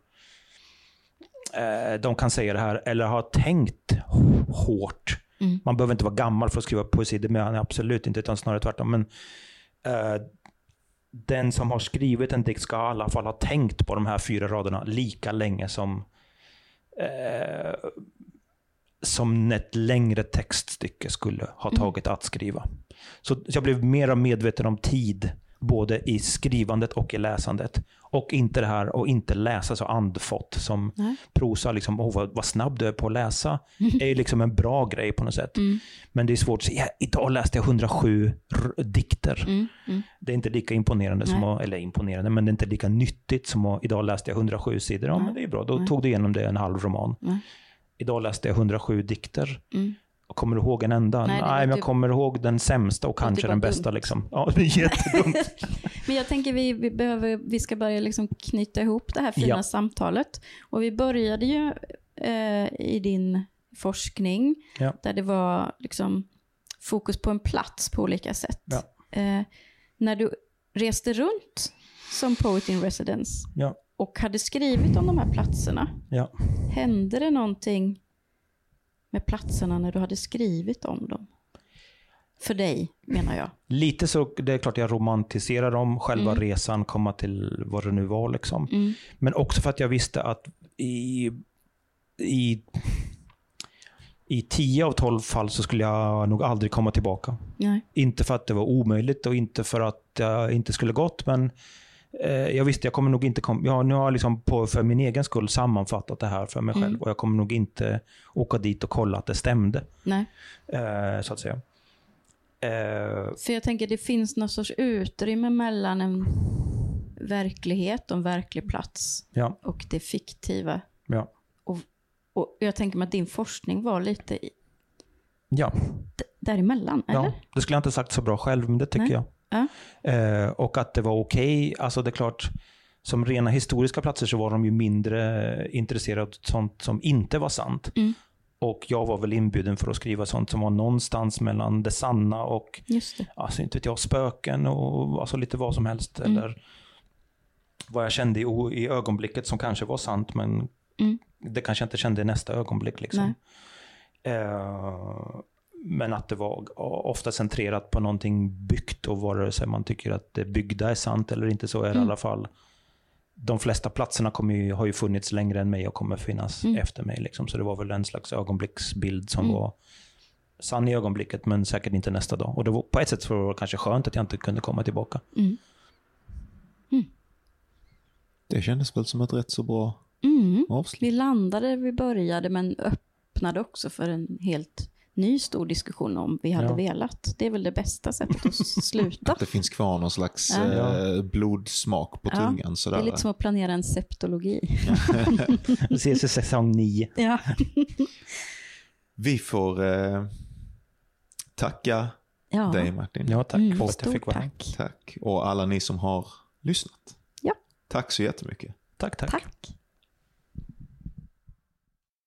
[SPEAKER 3] eh, de kan säga det här, eller har tänkt hårt. Mm. Man behöver inte vara gammal för att skriva poesi, det menar jag absolut inte, utan snarare tvärtom. Men, eh, den som har skrivit en dikt ska i alla fall ha tänkt på de här fyra raderna lika länge som eh, som ett längre textstycke skulle ha mm. tagit att skriva. Så jag blev mer medveten om tid både i skrivandet och i läsandet. Och inte det här att inte läsa så andfått som Nej. prosa, liksom, oh, vad, vad snabb du är på att läsa, mm. är ju liksom en bra grej på något sätt. Mm. Men det är svårt att säga, idag läste jag 107 dikter. Mm. mm. Det är inte lika imponerande, som att, eller imponerande, men det är inte lika nyttigt som att idag läste jag 107 sidor. Ja, men det är bra, då tog du igenom det en halv roman. Idag läste jag 107 dikter. Mm. Kommer du ihåg en enda? Nej, Nej men jag typ... kommer ihåg den sämsta och kanske den bästa. Liksom. Ja, det är jättedumt. [laughs]
[SPEAKER 2] men jag tänker vi, vi, behöver, vi ska börja liksom knyta ihop det här fina ja. samtalet. Och vi började ju eh, i din forskning, ja. där det var liksom fokus på en plats på olika sätt. Ja. Eh, när du reste runt som poet in residence och hade skrivit om de här platserna, hände det någonting med platserna när du hade skrivit om dem? För dig, menar jag.
[SPEAKER 3] Lite så, det är klart jag romantiserar om själva mm. resan, komma till vad det nu var. Liksom. Mm. Men också för att jag visste att i, i, i 10 av 12 fall så skulle jag nog aldrig komma tillbaka. Nej. Inte för att det var omöjligt och inte för att jag inte skulle gått, men jag visste, jag kommer nog inte kom, ja, nu har jag liksom på, för min egen skull sammanfattat det här för mig själv mm. och jag kommer nog inte åka dit och kolla att det stämde.
[SPEAKER 2] Nej.
[SPEAKER 3] Eh, så att säga.
[SPEAKER 2] Eh, för jag tänker det finns någon sorts utrymme mellan en verklighet och en verklig plats
[SPEAKER 3] ja.
[SPEAKER 2] och det fiktiva.
[SPEAKER 3] Ja.
[SPEAKER 2] Och, och jag tänker mig att din forskning var lite i,
[SPEAKER 3] ja.
[SPEAKER 2] däremellan, eller? Ja,
[SPEAKER 3] det skulle jag inte sagt så bra själv, men det tycker Nej. jag.
[SPEAKER 2] Ja.
[SPEAKER 3] Eh, och att det var okej. Okay. Alltså det är klart, som rena historiska platser så var de ju mindre intresserade av sånt som inte var sant.
[SPEAKER 2] Mm.
[SPEAKER 3] Och jag var väl inbjuden för att skriva sånt som var någonstans mellan det sanna och,
[SPEAKER 2] det.
[SPEAKER 3] alltså inte vet jag, spöken och alltså lite vad som helst. Mm. Eller vad jag kände i, i ögonblicket som kanske var sant, men
[SPEAKER 2] mm.
[SPEAKER 3] det kanske jag inte kände i nästa ögonblick. Liksom. Eh, men att det var ofta centrerat på någonting byggt och vare sig man tycker att det byggda är sant eller inte så är det mm. i alla fall. De flesta platserna kommer ju, har ju funnits längre än mig och kommer finnas mm. efter mig. Liksom. Så det var väl en slags ögonblicksbild som mm. var sann i ögonblicket men säkert inte nästa dag. Och det var, på ett sätt var det kanske skönt att jag inte kunde komma tillbaka.
[SPEAKER 2] Mm. Mm.
[SPEAKER 1] Det kändes väl som ett rätt så bra
[SPEAKER 2] mm. avslut. Vi landade, vi började men öppnade också för en helt ny stor diskussion om vi hade ja. velat. Det är väl det bästa sättet att [laughs] sluta.
[SPEAKER 1] att det finns kvar någon slags ja. eh, blodsmak på tungan. Ja, sådär.
[SPEAKER 2] Det är lite som att planera en septologi. [laughs]
[SPEAKER 3] Vi ses i säsong nio.
[SPEAKER 2] Ja. [laughs]
[SPEAKER 1] vi får eh, tacka ja. dig Martin.
[SPEAKER 3] Ja, tack mm, för att jag fick vara
[SPEAKER 2] tack.
[SPEAKER 1] Tack. Och alla ni som har lyssnat.
[SPEAKER 2] Ja.
[SPEAKER 1] Tack så jättemycket.
[SPEAKER 3] Tack, tack.
[SPEAKER 2] Tack.